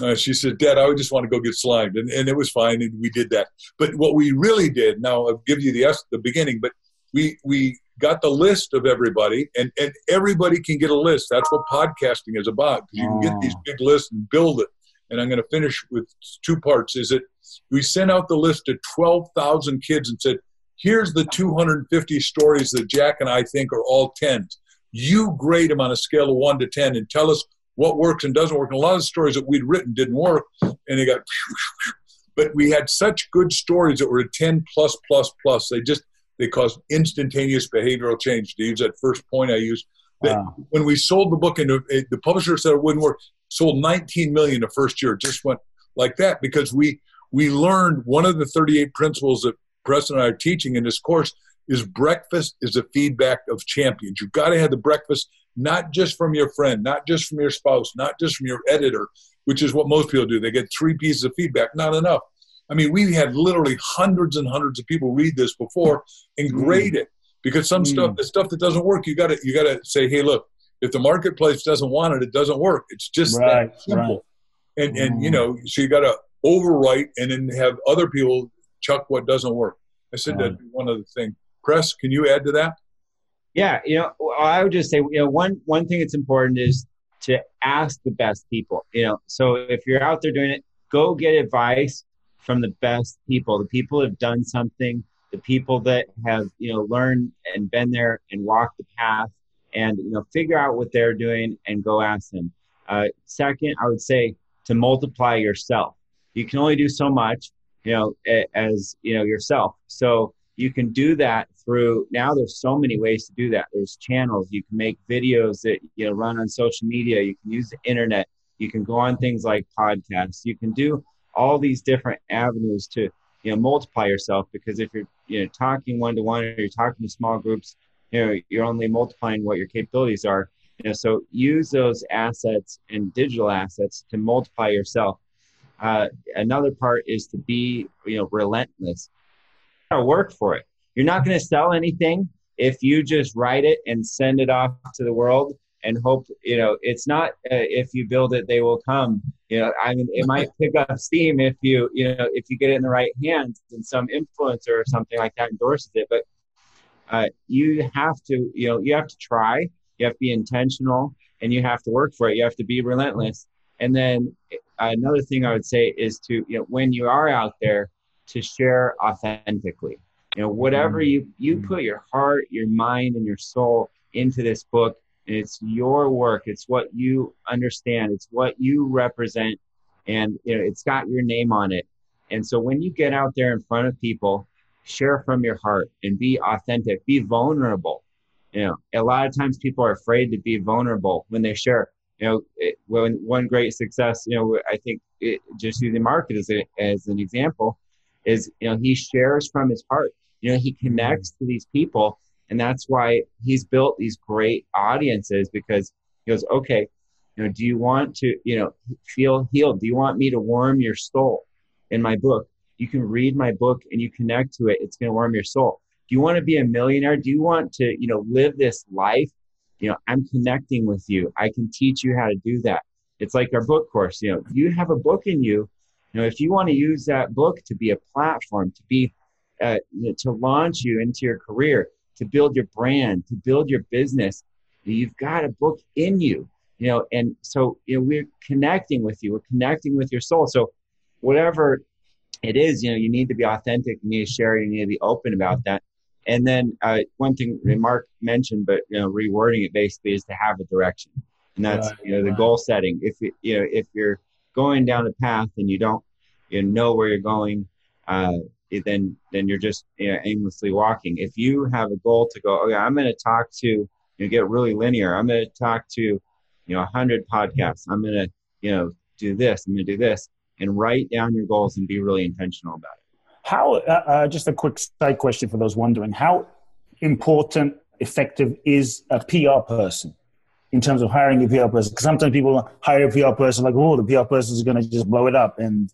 Uh, she said, Dad, I just want to go get slimed. And, and it was fine, and we did that. But what we really did, now I'll give you the, the beginning, but we, we got the list of everybody, and, and everybody can get a list. That's what podcasting is about. You can get these big lists and build it and I'm going to finish with two parts. Is that we sent out the list to 12,000 kids and said, here's the 250 stories that Jack and I think are all tens. You grade them on a scale of one to 10 and tell us what works and doesn't work. And a lot of the stories that we'd written didn't work, and they got. But we had such good stories that were a 10 plus plus plus. They just they caused instantaneous behavioral change. To use that first point I used, wow. when we sold the book and the publisher said it wouldn't work, sold 19 million the first year. It just went like that because we we learned one of the 38 principles that Preston and I are teaching in this course is breakfast is a feedback of champions. You've got to have the breakfast not just from your friend, not just from your spouse, not just from your editor, which is what most people do. They get three pieces of feedback, not enough. I mean, we had literally hundreds and hundreds of people read this before and mm. grade it because some mm. stuff, the stuff that doesn't work, you got to you got to say, hey, look, if the marketplace doesn't want it, it doesn't work. It's just right, that simple. Right. And and mm. you know, so you got to overwrite and then have other people chuck what doesn't work. I said that one other thing. Press, can you add to that? Yeah, you know, I would just say, you know, one one thing that's important is to ask the best people. You know, so if you're out there doing it, go get advice from the best people, the people have done something, the people that have you know learned and been there and walked the path, and you know figure out what they're doing and go ask them. Uh, second, I would say to multiply yourself. You can only do so much, you know, as you know yourself. So you can do that through now there's so many ways to do that there's channels you can make videos that you know run on social media you can use the internet you can go on things like podcasts you can do all these different avenues to you know multiply yourself because if you're you know talking one to one or you're talking to small groups you know you're only multiplying what your capabilities are. You know so use those assets and digital assets to multiply yourself. Uh, another part is to be you know relentless. Work for it. You're not going to sell anything if you just write it and send it off to the world and hope you know it's not uh, if you build it they will come you know i mean it might pick up steam if you you know if you get it in the right hands and some influencer or something like that endorses it but uh, you have to you know you have to try you have to be intentional and you have to work for it you have to be relentless and then another thing i would say is to you know when you are out there to share authentically you know whatever mm. you you mm. put your heart your mind and your soul into this book it's your work. It's what you understand. It's what you represent. And you know it's got your name on it. And so when you get out there in front of people share from your heart and be authentic be vulnerable. You know a lot of times people are afraid to be vulnerable when they share. You know it, when one great success you know i think it, just using market as, a, as an example is you know he shares from his heart. You know he connects to these people and that's why he's built these great audiences because he goes, okay, you know, do you want to, you know, feel healed? Do you want me to warm your soul in my book? You can read my book and you connect to it. It's going to warm your soul. Do you want to be a millionaire? Do you want to, you know, live this life? You know, I'm connecting with you. I can teach you how to do that. It's like our book course. You know, you have a book in you. You know, if you want to use that book to be a platform, to be, uh, to launch you into your career, to build your brand, to build your business. You've got a book in you, you know, and so you know we're connecting with you. We're connecting with your soul. So whatever it is, you know, you need to be authentic. You need to share. You need to be open about that. And then uh, one thing Mark mentioned, but you know, rewording it basically is to have a direction, and that's right, you know the right. goal setting. If you, you know if you're going down a path and you don't you know where you're going, uh, then then you're just you know, aimlessly walking. If you have a goal to go, okay, I'm going to talk to, you know, get really linear. I'm going to talk to, you know, a hundred podcasts. I'm going to, you know, do this. I'm going to do this, and write down your goals and be really intentional about it. How? Uh, uh, just a quick side question for those wondering: How important, effective is a PR person? in terms of hiring a PR person? Because sometimes people hire a PR person like, oh, the PR person is going to just blow it up, and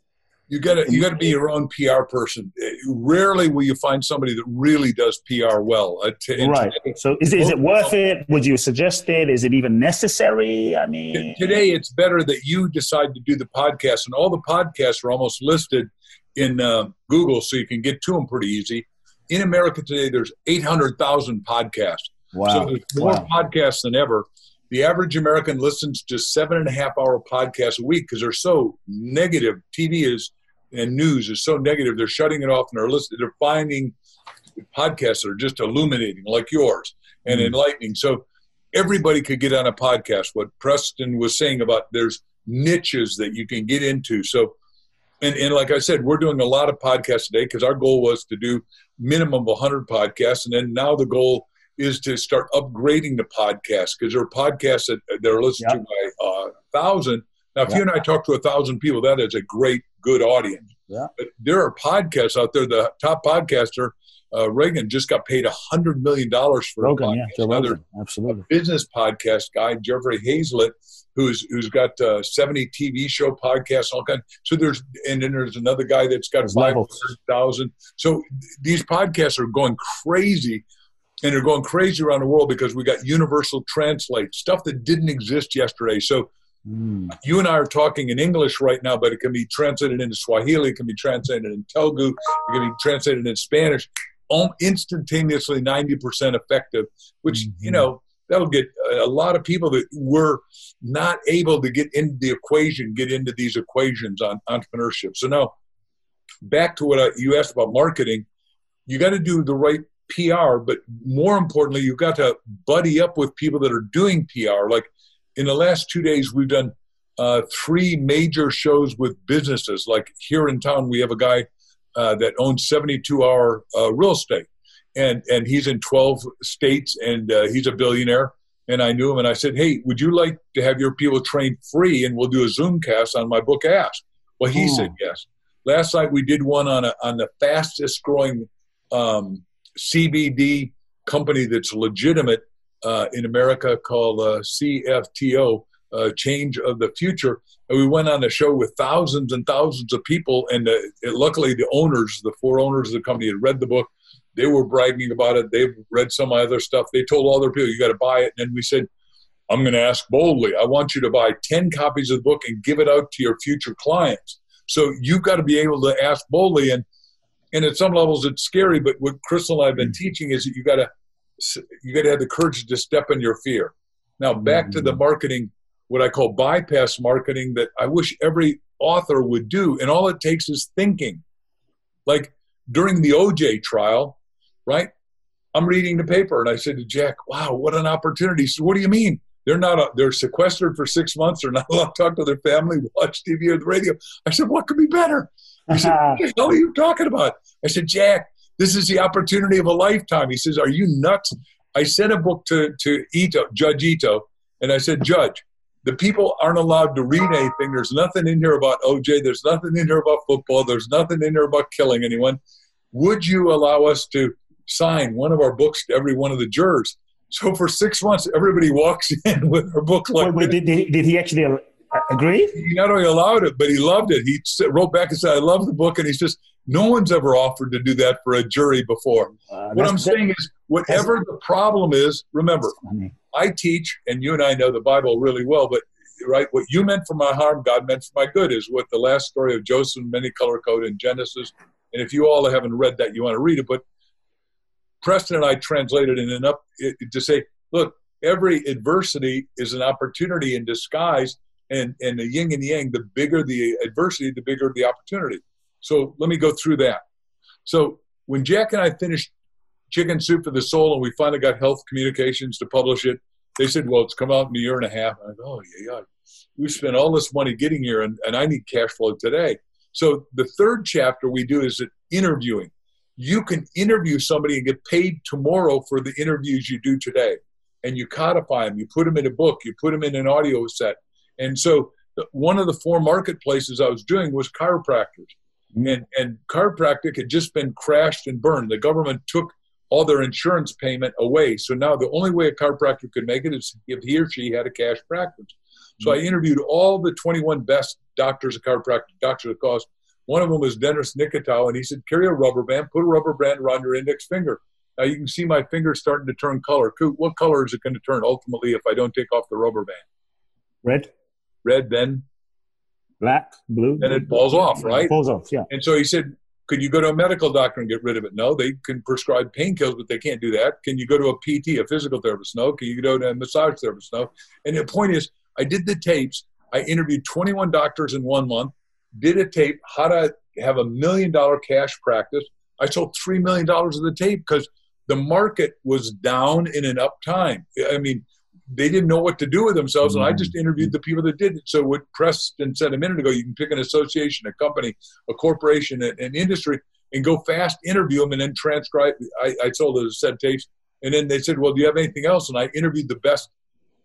you got to you got to be your own PR person. Rarely will you find somebody that really does PR well. Uh, right. Today, so is, is it worth it? Would you suggest it? Is it even necessary? I mean, today it's better that you decide to do the podcast, and all the podcasts are almost listed in uh, Google, so you can get to them pretty easy. In America today, there's 800,000 podcasts. Wow. So there's more wow. podcasts than ever. the average American listens to seven and a half hour podcasts a week because they're so negative. TV is and news is so negative. They're shutting it off and they're listening. They're finding podcasts that are just illuminating, like yours, and mm-hmm. enlightening. So everybody could get on a podcast. What Preston was saying about there's niches that you can get into. So, and, and like I said, we're doing a lot of podcasts today because our goal was to do minimum of 100 podcasts. And then now the goal is to start upgrading the podcast because there are podcasts that, that are listened yep. to by a uh, thousand. Now, if yep. you and I talk to a thousand people, that is a great, good audience. Yeah. But there are podcasts out there. The top podcaster uh, Rogan just got paid a hundred million dollars for Rogan, a yeah, Another absolutely. business podcast guy, Jeffrey Hayzlett, who's who's got uh, seventy TV show podcasts, all kind. So there's and then there's another guy that's got five hundred thousand. So these podcasts are going crazy, and they're going crazy around the world because we got universal translate stuff that didn't exist yesterday. So. Mm. You and I are talking in English right now, but it can be translated into Swahili, it can be translated in Telugu, it can be translated in Spanish all instantaneously 90% effective, which, mm-hmm. you know, that'll get a lot of people that were not able to get into the equation, get into these equations on entrepreneurship. So now, back to what I, you asked about marketing, you got to do the right PR, but more importantly, you've got to buddy up with people that are doing PR. Like in the last two days, we've done uh, three major shows with businesses. Like here in town, we have a guy uh, that owns 72 hour uh, real estate. And, and he's in 12 states and uh, he's a billionaire. And I knew him and I said, Hey, would you like to have your people trained free? And we'll do a Zoom cast on my book Ask. Well, he said yes. Last night we did one on, a, on the fastest growing um, CBD company that's legitimate uh, in America called uh, CFTO uh, change of the future. And we went on a show with thousands and thousands of people, and it, luckily the owners, the four owners of the company, had read the book. They were bragging about it. They've read some other stuff. They told all their people, "You got to buy it." And then we said, "I'm going to ask boldly. I want you to buy ten copies of the book and give it out to your future clients." So you've got to be able to ask boldly, and and at some levels it's scary. But what Crystal and I have been teaching is that you've got to you got to have the courage to step in your fear. Now back to the mm-hmm. marketing what I call bypass marketing that I wish every author would do. And all it takes is thinking. Like during the OJ trial, right? I'm reading the paper and I said to Jack, wow, what an opportunity. So what do you mean? They're not, a, they're sequestered for six months. They're not allowed to talk to their family, watch TV or the radio. I said, what could be better? He said, what the hell are you talking about? I said, Jack, this is the opportunity of a lifetime. He says, are you nuts? I sent a book to, to Ito, Judge Ito, and I said, Judge, the people aren't allowed to read anything. There's nothing in here about OJ. There's nothing in here about football. There's nothing in here about killing anyone. Would you allow us to sign one of our books to every one of the jurors? So for six months, everybody walks in with our book like. Wait, wait, did, did he actually agree? He not only allowed it, but he loved it. He wrote back and said, "I love the book," and he says, "No one's ever offered to do that for a jury before." Uh, what I'm saying is, whatever the problem is, remember, I teach, and you and I know the Bible really well, but right, what you meant for my harm, God meant for my good, is what the last story of Joseph many color code in Genesis. And if you all haven't read that, you want to read it. But Preston and I translated it enough to say, look, every adversity is an opportunity in disguise, and and the yin and yang. The bigger the adversity, the bigger the opportunity. So let me go through that. So when Jack and I finished Chicken Soup for the Soul, and we finally got Health Communications to publish it. They said, well, it's come out in a year and a half. I go, oh, yeah, yeah. We spent all this money getting here, and, and I need cash flow today. So the third chapter we do is interviewing. You can interview somebody and get paid tomorrow for the interviews you do today. And you codify them, you put them in a book, you put them in an audio set. And so one of the four marketplaces I was doing was chiropractors. And, and chiropractic had just been crashed and burned. The government took all their insurance payment away. So now the only way a chiropractor could make it is if he or she had a cash practice. So I interviewed all the 21 best doctors of chiropractic, doctors of cost. One of them was Dennis Nikitow, and he said, carry a rubber band, put a rubber band around your index finger. Now you can see my finger starting to turn color. What color is it going to turn ultimately if I don't take off the rubber band? Red. Red, then black, blue. Then it falls off, right? It falls off, yeah. And so he said, Could you go to a medical doctor and get rid of it? No, they can prescribe painkillers, but they can't do that. Can you go to a PT, a physical therapist? No. Can you go to a massage therapist? No. And the point is, I did the tapes. I interviewed 21 doctors in one month, did a tape, how to have a million dollar cash practice. I sold $3 million of the tape because the market was down in an up time. I mean, they didn't know what to do with themselves, and I just mm-hmm. interviewed the people that did it. So what Preston said a minute ago, you can pick an association, a company, a corporation, an industry, and go fast interview them, and then transcribe. I, I told those said tapes, and then they said, "Well, do you have anything else?" And I interviewed the best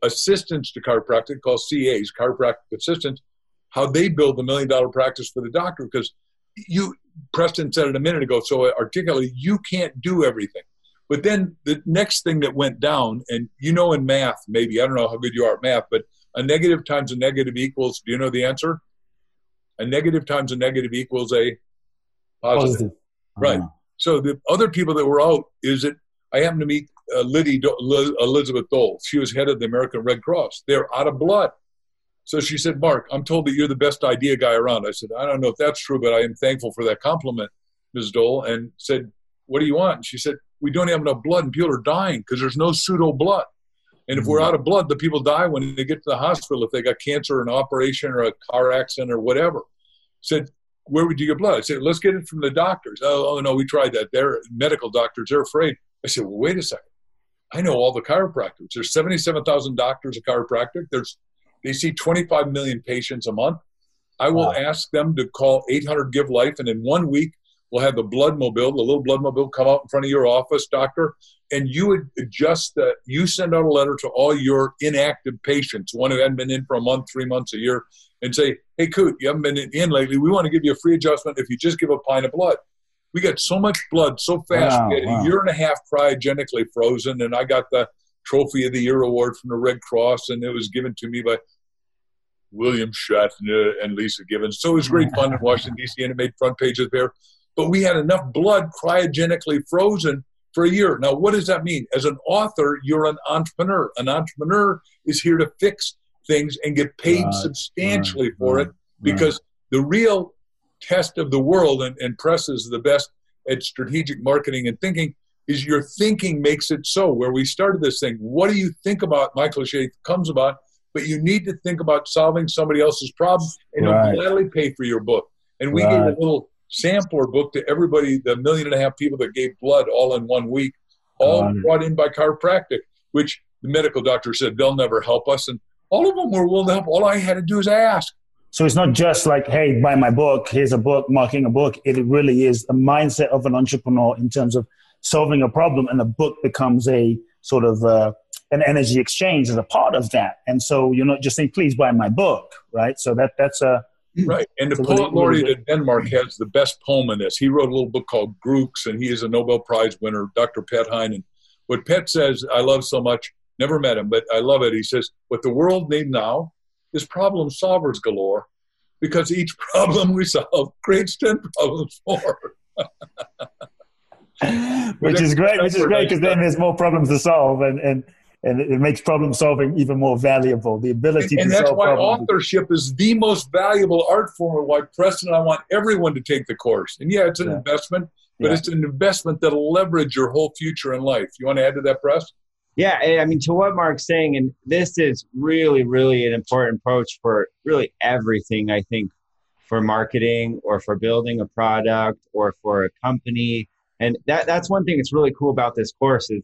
assistants to chiropractic, called CAs, chiropractic assistants, how they build the million dollar practice for the doctor. Because you, Preston said it a minute ago, so articulately, you can't do everything. But then the next thing that went down, and you know in math, maybe, I don't know how good you are at math, but a negative times a negative equals, do you know the answer? A negative times a negative equals a positive. positive. Right. Uh-huh. So the other people that were out is it, I happened to meet uh, Liddy, Elizabeth Dole. She was head of the American Red Cross. They're out of blood. So she said, Mark, I'm told that you're the best idea guy around. I said, I don't know if that's true, but I am thankful for that compliment, Ms. Dole. And said, What do you want? And she said, we don't have enough blood and people are dying because there's no pseudo blood. And if we're mm-hmm. out of blood, the people die when they get to the hospital if they got cancer, an operation, or a car accident, or whatever. Said, where would you get blood? I said, let's get it from the doctors. Oh, oh no, we tried that. They're medical doctors. They're afraid. I said, well, wait a second. I know all the chiropractors. There's 77,000 doctors of chiropractic. There's they see 25 million patients a month. I will wow. ask them to call 800 Give Life, and in one week We'll have the blood mobile, the little blood mobile come out in front of your office, doctor, and you would adjust that. You send out a letter to all your inactive patients, one who hadn't been in for a month, three months, a year, and say, hey, Coot, you haven't been in lately. We want to give you a free adjustment if you just give a pint of blood. We got so much blood so fast. Wow, we get wow. a year and a half cryogenically frozen, and I got the Trophy of the Year award from the Red Cross, and it was given to me by William Shatner and Leeza Gibbons. So it was great fun in Washington, D.C., and it made front pages there but we had enough blood cryogenically frozen for a year. Now, what does that mean? As an author, you're an entrepreneur. An entrepreneur is here to fix things and get paid right, substantially right, for right, it because the real test of the world, and, and press is the best at strategic marketing and thinking, is your thinking makes it so. Where we started this thing, what do you think about? My cliche comes about, but you need to think about solving somebody else's problem, and they'll gladly pay for your book. And we gave a little sampler book to everybody, the million and a half people that gave blood all in one week, all brought in by chiropractic, which the medical doctor said they'll never help us. And all of them were willing to help. All I had to do is ask. So it's not just like, hey, buy my book, here's a book, marking a book. It really is a mindset of an entrepreneur in terms of solving a problem, and the book becomes a sort of uh, an energy exchange as a part of that. And so you're not just saying, please buy my book, right? So that that's a Hmm. Right. And the poet laureate of Denmark hmm. has the best poem in this. He wrote a little book called Grooks, and he is a Nobel Prize winner, Dr. Pat Heinen. What Piet says, I love so much, never met him, but I love it. He says, What the world needs now is problem solvers galore because each problem we solve creates 10 problems more. which is great, which is great because then there's more problems to solve. And, and and it makes problem solving even more valuable. The ability and, and that's why problems. authorship is the most valuable art form. And why Preston, I want everyone to take the course. And yeah, it's an yeah. investment, but yeah. it's an investment that'll leverage your whole future in life. You want to add to that, Press? Yeah, I mean, to what Mark's saying, and this is really, really an important approach for really everything. I think for marketing or for building a product or for a company. And that, that's one thing that's really cool about this course is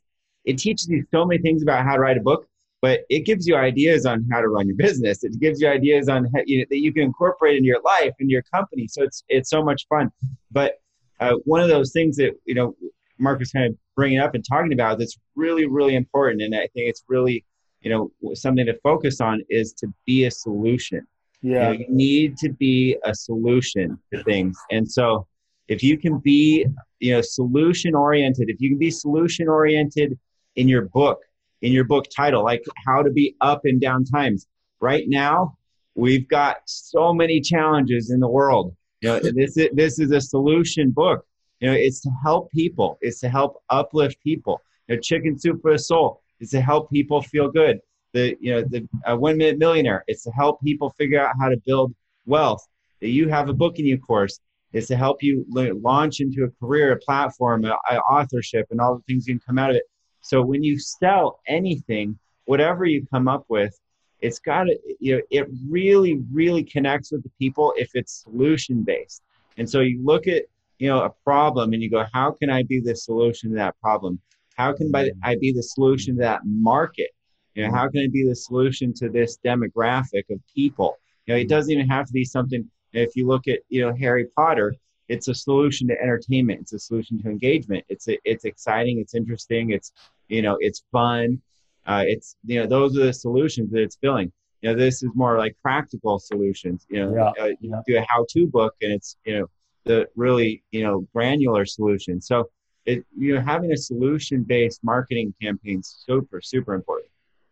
it teaches you so many things about how to write a book, but it gives you ideas on how to run your business. It gives you ideas on how, you know, that you can incorporate in your life and your company. So it's it's so much fun. But uh, one of those things that you know Mark was kind of bringing up and talking about that's really really important, and I think it's really you know something to focus on is to be a solution. Yeah, you, know, you need to be a solution to things, and so if you can be you know solution oriented, if you can be solution oriented in your book, in your book title, like how to be up and down times. Right now, we've got so many challenges in the world. You know, this is, this is a solution book. You know, it's to help people. It's to help uplift people. You know, Chicken Soup for the Soul is to help people feel good. The you know the uh, One Minute Millionaire. It's to help people figure out how to build wealth. That you have a book in your course. is to help you launch into a career, a platform, a, a authorship, and all the things you can come out of it. So when you sell anything, whatever you come up with, it's got to, you know, it really, really connects with the people if it's solution based. And so you look at, you know, a problem and you go, how can I be the solution to that problem? How can I be the solution to that market? You know, how can I be the solution to this demographic of people? You know, it doesn't even have to be something. If you look at, you know, Harry Potter, it's a solution to entertainment. It's a solution to engagement. It's a, it's exciting. It's interesting. It's you know, it's fun. Uh, it's you know, those are the solutions that it's filling. You know, this is more like practical solutions. You know, yeah, uh, you yeah. do a how-to book, and it's you know the really you know granular solution. So, it, you know, having a solution-based marketing campaign is super super important.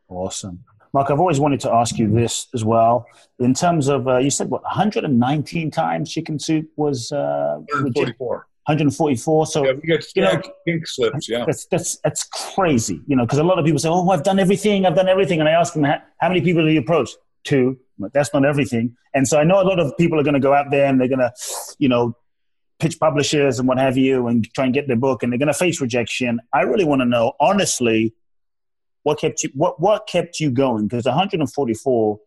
Awesome. Mark, I've always wanted to ask you this as well. In terms of, uh, you said what, 119 times Chicken Soup was uh, 144. 144. So yeah, we you know, pink slips. Yeah, that's that's that's crazy. You know, because a lot of people say, "Oh, I've done everything. I've done everything," and I ask them, "How, how many people do you approach?" Two. But that's not everything. And so I know a lot of people are going to go out there and they're going to, you know, pitch publishers and what have you, and try and get their book, and they're going to face rejection. I really want to know, honestly, what kept you what what kept you going? Because 144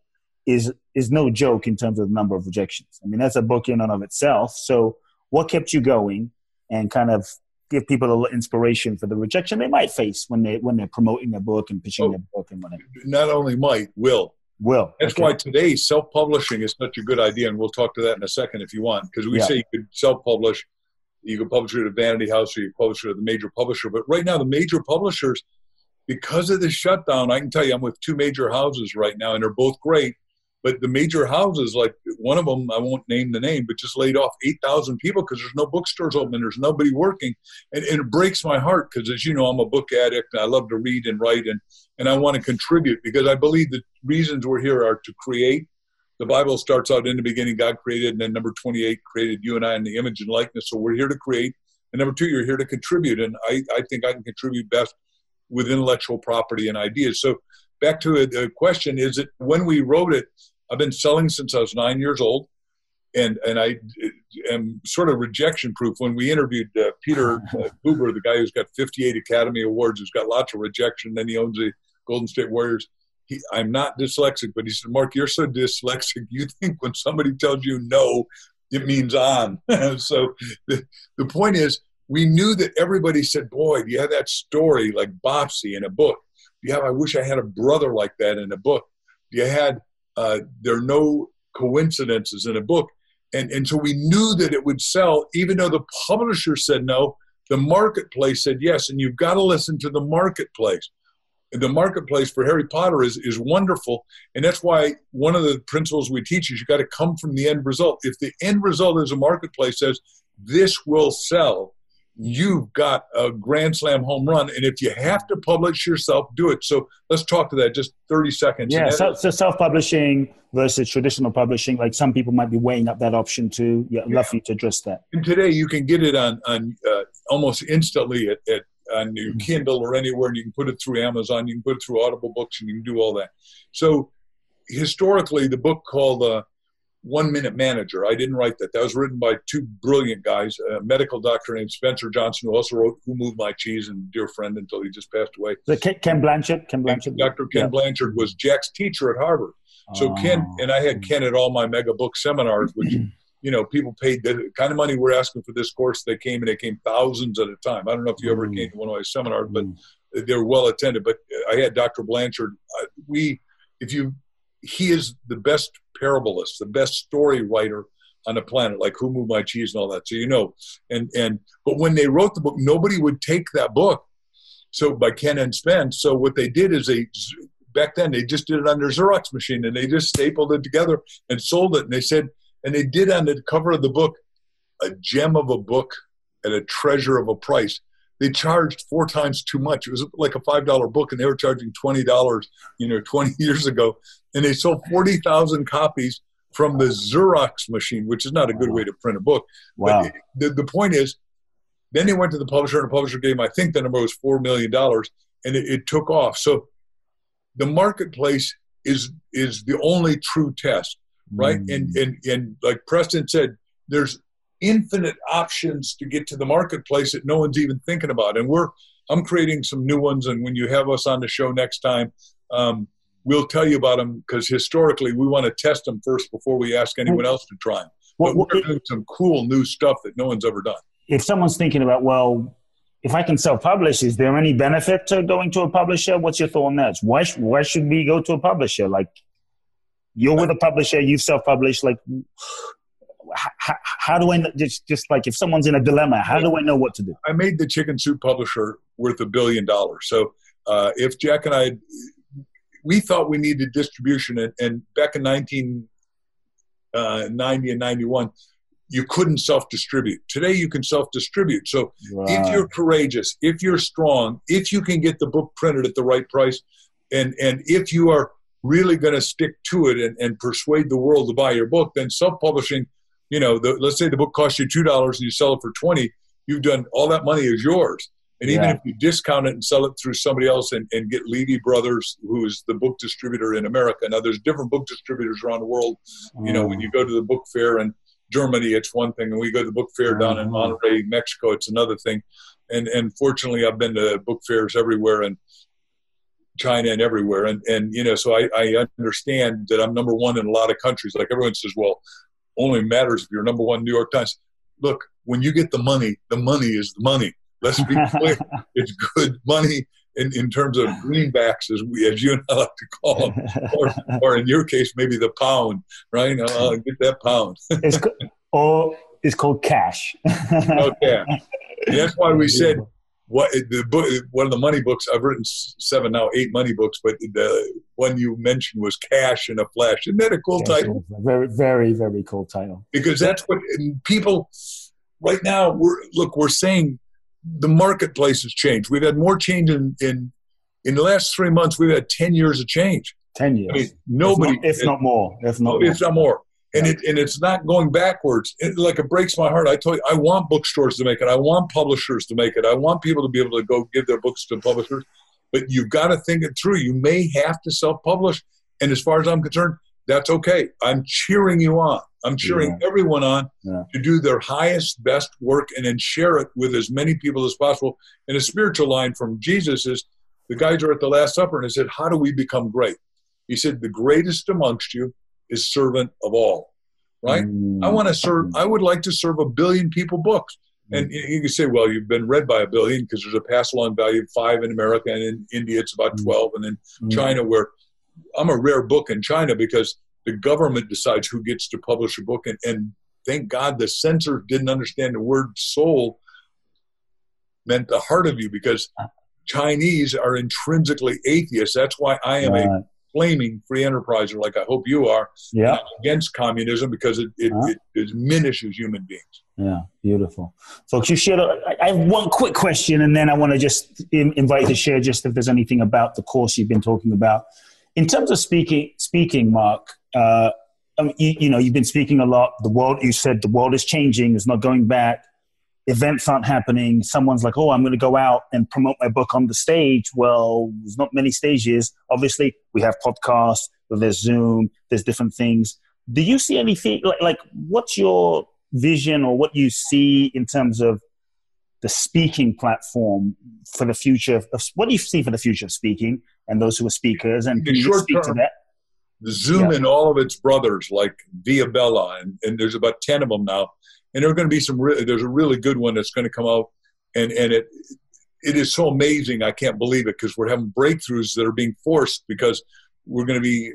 is is no joke in terms of the number of rejections. I mean, that's a book in and of itself. So, what kept you going, and kind of give people a little inspiration for the rejection they might face when they when they're promoting their book and pitching oh, their book and whatever. Not only might, will. Will. That's okay. why today self-publishing is such a good idea, and we'll talk to that in a second if you want, because we yeah. say you could self-publish, you could publish it at Vanity House, or you publish it at the major publisher. But right now, the major publishers because of the shutdown, I can tell you, I'm with two major houses right now, and they're both great. But the major houses, like one of them, I won't name the name, but just laid off 8,000 people because there's no bookstores open, there's nobody working. And, and it breaks my heart because, as you know, I'm a book addict and I love to read and write, and, and I want to contribute because I believe the reasons we're here are to create. The Bible starts out in the beginning, God created, and then number 28 created you and I in the image and likeness. So we're here to create. And number two, you're here to contribute. And I, I think I can contribute best with intellectual property and ideas. So back to the question is it when we wrote it, I've been selling since I was nine years old. And, and I am sort of rejection proof. When we interviewed uh, Peter uh, Guber, the guy who's got 58 Academy Awards, who's got lots of rejection, then he owns the Golden State Warriors. He, I'm not dyslexic, but he said, Mark, you're so dyslexic. You think when somebody tells you no, it means on. so the, the point is, we knew that everybody said, Boy, do you have that story like Bopsy in a book? Do you have, I wish I had a brother like that in a book? Do you had, uh, there are no coincidences in a book? And, and so we knew that it would sell, even though the publisher said no, the marketplace said yes. And you've got to listen to the marketplace. And the marketplace for Harry Potter is, is wonderful. And that's why one of the principles we teach is you got to come from the end result. If the end result is a marketplace says, this will sell, you've got a grand slam home run. And if you have to publish yourself, do it. So let's talk to that just 30 seconds. Yeah, so, so self publishing versus traditional publishing, like some people might be weighing up that option too. Yeah, I'd love for you to address that. And today you can get it on, on uh, almost instantly at, at on your mm-hmm. Kindle or anywhere, and you can put it through Amazon, you can put it through Audible Books, and you can do all that. So historically, the book called uh, one Minute Manager. I didn't write that. That was written by two brilliant guys, a medical doctor named Spencer Johnson, who also wrote Who Moved My Cheese and Dear Friend until he just passed away. The Ken Blanchard. Ken Blanchard. Dr. Ken yeah. Blanchard was Jack's teacher at Harvard. So oh. Ken and I had Ken at all my mega book seminars, which you know people paid the kind of money we're asking for this course. They came and they came thousands at a time. I don't know if you ever mm. came to one of my seminars, but mm. they were well attended. But I had Dr. Blanchard. We, if you, he is the best parabolist, the best story writer on the planet, like Who Moved My Cheese and all that. So you know, and and but when they wrote the book, nobody would take that book. So by Ken and Spence. So what they did is they back then they just did it on their Xerox machine and they just stapled it together and sold it. And they said, and they did on the cover of the book, a gem of a book at a treasure of a price. They charged four times too much. It was like a five dollar book, and they were charging twenty dollars, you know, twenty years ago and they sold 40,000 copies from the Xerox machine, which is not a good way to print a book. Wow. But the, the point is, then they went to the publisher, and the publisher gave them, I think the number was $4 million, and it, it took off. So the marketplace is is the only true test, right? Mm. And, and, and like Preston said, there's infinite options to get to the marketplace that no one's even thinking about. And we're I'm creating some new ones, and when you have us on the show next time, um, we'll tell you about them because historically we want to test them first before we ask anyone else to try them. But we're doing some cool new stuff that no one's ever done. If someone's thinking about, well, if I can self-publish, is there any benefit to going to a publisher? What's your thought on that? Why why should we go to a publisher? Like, you're with a publisher, you've self-published. Like, how, how do I know, just just like if someone's in a dilemma, how do I know what to do? I made the Chicken Soup publisher worth a billion dollars. So uh, if Jack and I, we thought we needed distribution, and, and back in 1990 uh, and 91, you couldn't self-distribute. Today you can self-distribute. So if you're courageous, if you're strong, if you can get the book printed at the right price, and and if you are really going to stick to it and, and persuade the world to buy your book, then self-publishing – you know, the, let's say the book costs you two dollars and you sell it for twenty, you've done all that money is yours. And even yeah. if you discount it and sell it through somebody else and, and get Levy Brothers, who is the book distributor in America. Now, there's different book distributors around the world. You know, when mm. you go to the book fair in Germany, it's one thing, and we go to the book fair down in mm-hmm. Monterrey, Mexico, it's another thing. And and fortunately, I've been to book fairs everywhere in China and everywhere. And and you know, so I, I understand that I'm number one in a lot of countries. Like everyone says, well, only matters if you're number one New York Times. Look, when you get the money, the money is the money. Let's be clear. it's good money in, in terms of greenbacks, as we, as you and I like to call them, or, or in your case, maybe the pound, right? Uh, get that pound. it's co- or it's called cash. okay, that's why we said what the book, one of the money books I've written seven now, eight money books, but the one you mentioned was Cash in a Flash. Isn't that a cool title? Very, very, very cool title. Because that's what people right now. We're look, we're saying the marketplace has changed. We've had more change in in in the last three months. We've had ten years of change. Ten years. I mean, nobody, if not, if not more, if not, if not more and it and it's not going backwards. It, like it breaks my heart. I tell you, I want bookstores to make it. I want publishers to make it. I want people to be able to go give their books to publishers. But you've got to think it through. You may have to self-publish, and as far as I'm concerned, that's okay. I'm cheering you on. I'm cheering yeah. everyone on yeah. to do their highest, best work and then share it with as many people as possible. And a spiritual line from Jesus is the guys are at the Last Supper and he said, How do we become great? He said, The greatest amongst you is servant of all, right? Mm. I want to serve, I would like to serve a billion people books. And mm. you can say, well, you've been read by a billion because there's a pass along value of five in America, and in India it's about mm. 12, and in mm. China, where I'm a rare book in China because the government decides who gets to publish a book. And, and thank God the censor didn't understand the word soul meant the heart of you because. Chinese are intrinsically atheists. That's why I am a flaming free enterpriser like I hope you are yeah. against communism because it, it, huh? it, diminishes human beings. Yeah, beautiful. Folks, you shared. I have one quick question, and then I want to just invite you to share just if there's anything about the course you've been talking about. In terms of speaking, speaking, Mark, uh, I mean, you, you know, you've been speaking a lot. The world, you said, the world is changing. It's not going back events aren't happening. Someone's like, oh, I'm going to go out and promote my book on the stage. Well, there's not many stages. Obviously, we have podcasts, there's Zoom, there's different things. Do you see anything like, like what's your vision or what you see in terms of the speaking platform for the future of what do you see for the future of speaking and those who are speakers and can you speak term, to that? Zoom yeah. and all of its brothers like Via Bella and, and there's about 10 of them now and there are going to be some. Re- there's a really good one that's going to come out, and and it it is so amazing. I can't believe it because we're having breakthroughs that are being forced because we're going to be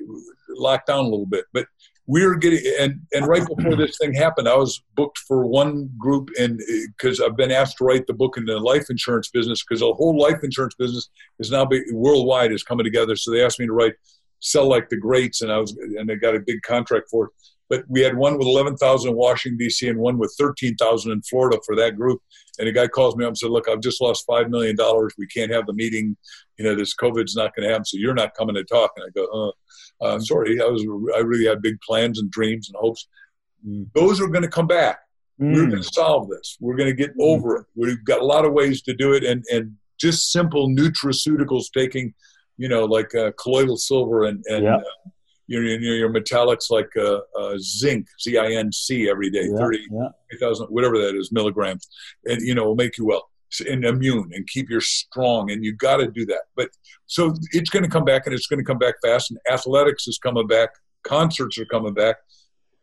locked down a little bit. But we're getting and and right before this thing happened, I was booked for one group, and uh, because I've been asked to write the book in the life insurance business because the whole life insurance business is now be, worldwide is coming together. So they asked me to write sell like the greats, and I was and they got a big contract for it but we had one with 11,000 in Washington, D.C., and one with 13,000 in Florida for that group. And a guy calls me up and said, Look, I've just lost $5 million. We can't have the meeting. You know, this COVID's not going to happen, so you're not coming to talk. And I go, uh, uh, Sorry, I, was, I really had big plans and dreams and hopes. Those are going to come back. Mm. We're going to solve this. We're going to get over it. We've got a lot of ways to do it. And, and just simple nutraceuticals taking, you know, like uh, colloidal silver and, and yeah. uh, your your, your metallics like uh, uh, zinc, Z I N C every day, Yeah, thirty yeah. thousand, whatever that is, milligrams, and you know will make you well and immune and keep you strong. And you got to do that. But so it's going to come back, and it's going to come back fast. And athletics is coming back. Concerts are coming back.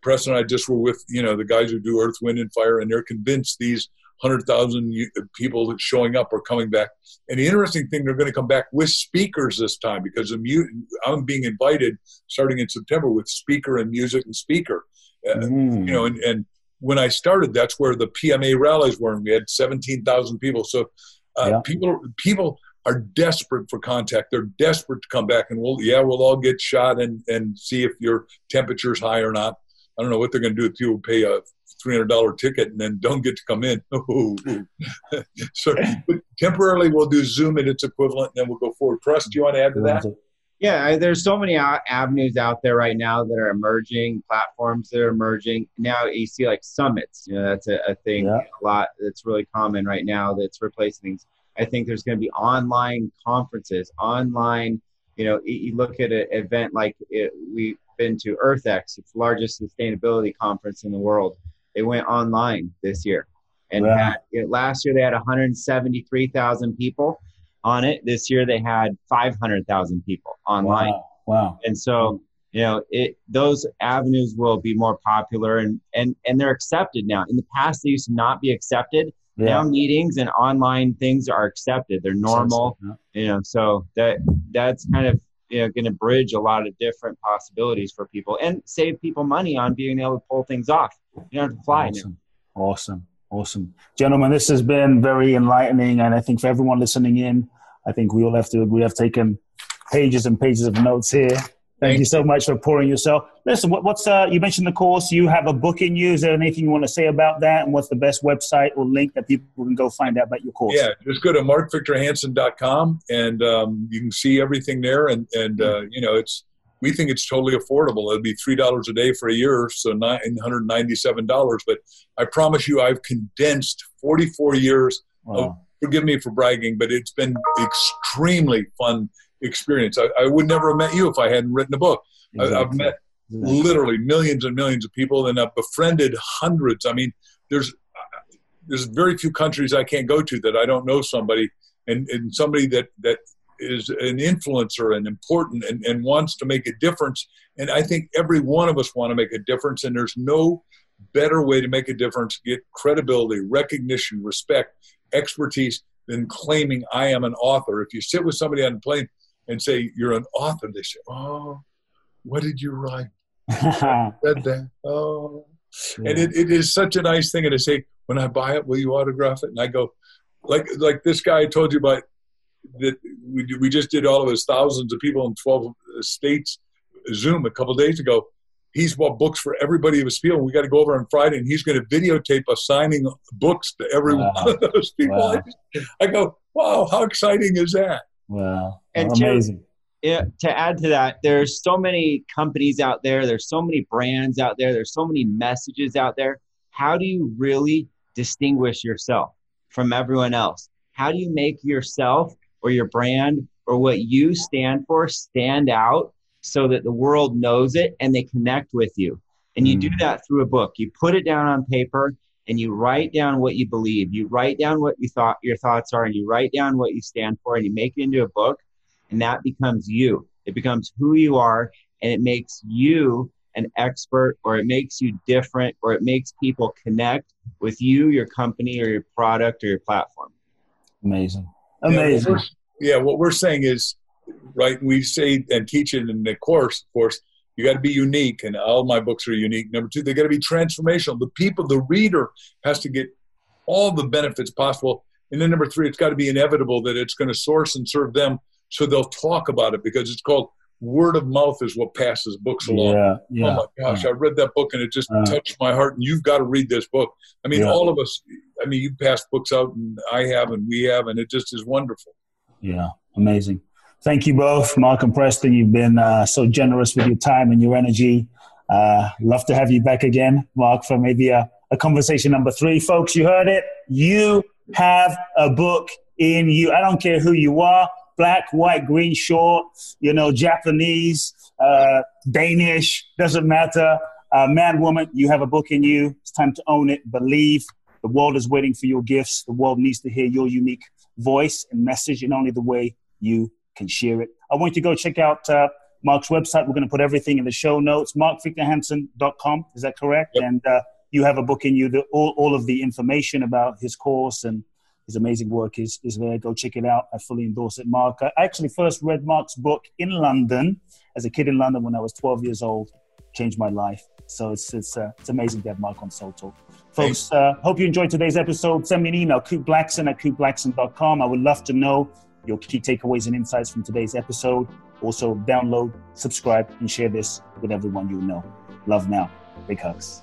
Press and I just were with you know the guys who do Earth, Wind, and Fire, and they're convinced these hundred thousand people that showing up are coming back. And the interesting thing, they're going to come back with speakers this time because I'm being invited starting in September with speaker and music and speaker. Uh, Mm. You know, and, and when I started, that's where the PMA rallies were, and we had seventeen thousand people. So uh, Yeah. people people are desperate for contact. They're desperate to come back, and we'll yeah, we'll all get shot and and see if your temperature's high or not. I don't know what they're going to do if you pay a three hundred dollar ticket and then don't get to come in. so, temporarily we'll do Zoom at its equivalent, and then we'll go forward. Press, do you want to add to that? Yeah, I- there's so many a- avenues out there right now that are emerging, platforms that are emerging. Now you see like summits. You know, that's a, a thing Yeah. a lot that's really common right now that's replacing things. I think there's going to be online conferences, online. You know, you look at an event like it, we've been to EarthX, it's the largest sustainability conference in the world. They went online this year, and Wow. had, know, last year they had 173,000 people on it. This year they had 500,000 people online. Wow. Wow. And so, you know, it those avenues will be more popular and and and they're accepted now. In the past, they used to not be accepted. Yeah. Now meetings and online things are accepted. They're normal. Yeah. You know, so that that's kind of you know going to bridge a lot of different possibilities for people and save people money on being able to pull things off. You don't have to fly. now. Awesome. Awesome. Gentlemen, this has been very enlightening. And I think for everyone listening in, I think we all have to agree. I've taken pages and pages of notes here. Thank Thank you so much for pouring yourself. Listen, what, what's uh, you mentioned the course? You have a book in you. Is there anything you want to say about that? And what's the best website or link that people can go find out about your course? Yeah, just go to markvictorhansen.com and um, you can see everything there. And, and uh, you know, it's we think it's totally affordable. It'll be $3 a day for a year, so $997. But I promise you, I've condensed 44 years Wow. forgive me for bragging, but it's been extremely fun experience. I, I would never have met you if I hadn't written a book. I, I've met Exactly. literally millions and millions of people, and I've befriended hundreds. I mean, there's there's very few countries I can't go to that I don't know somebody, and, and somebody that that is an influencer and important and, and wants to make a difference. And I think every one of us want to make a difference, and there's no better way to make a difference, get credibility, recognition, respect, expertise than claiming I am an author. If you sit with somebody on the plane and say you're an author, they say, "Oh, what did you write?" Read that. Oh, and it, it is such a nice thing. And I say, when I buy it, will you autograph it? And I go, like like this guy I told you about that we we just did all of his thousands of people in twelve states Zoom a couple days ago. He's bought books for everybody of his field. We got to go over on Friday, and he's going to videotape us signing books to every Wow. one of those people. Wow. I, just- I go, wow, how exciting is that? wow. And Jim- Amazing. yeah, to add to that, there's so many companies out there, there's so many brands out there, there's so many messages out there. How do you really distinguish yourself from everyone else? How do you make yourself or your brand or what you stand for stand out so that the world knows it and they connect with you? And you do Mm. that through a book. You put it down on paper and you write down what you believe. You write down what you thought your thoughts are and you write down what you stand for and you make it into a book and that becomes you. It becomes who you are, and it makes you an expert, or it makes you different, or it makes people connect with you, your company, or your product, or your platform. Amazing. Yeah, what Amazing. Yeah, what we're saying is, right, we say and teach it in the course, of course, you got to be unique, and all my books are unique. Number two, they got to be transformational. The people, the reader has to get all the benefits possible. And then number three, it's got to be inevitable that it's going to source and serve them so they'll talk about it because it's called word of mouth is what passes books along. Yeah. Yeah. Oh my gosh, I read that book and it just Uh. touched my heart. And you've got to read this book. I mean, Yeah. all of us. I mean, you passed books out, and I have, and we have, and it just is wonderful. Yeah, amazing. Thank you both, Mark and Preston. You've been uh, so generous with your time and your energy. Uh, love to have you back again, Mark, for maybe a, a conversation number three. Folks, you heard it. You have a book in you. I don't care who you are. Black, white, green, short, you know, Japanese, uh, Danish, doesn't matter. Uh, man, woman, you have a book in you. It's time to own it. Believe. The world is waiting for your gifts. The world needs to hear your unique voice and message in only the way you can share it. I want you to go check out uh, Mark's website. We're going to put everything in the show notes. MarkVictorHansen.com. Is that correct? Yep. And uh, you have a book in you. The, all, all of the information about his course and his amazing work is, is there. Go check it out. I fully endorse it, Mark. I actually first read Mark's book in London as a kid in London when I was 12 years old. Changed my life. So it's it's uh, it's amazing to have Mark on Soul Talk. Folks, uh, hope you enjoyed today's episode. Send me an email, kuteblackson at kuteblackson.com. I would love to know your key takeaways and insights from today's episode. Also, download, subscribe, and share this with everyone you know. Love now. Big hugs.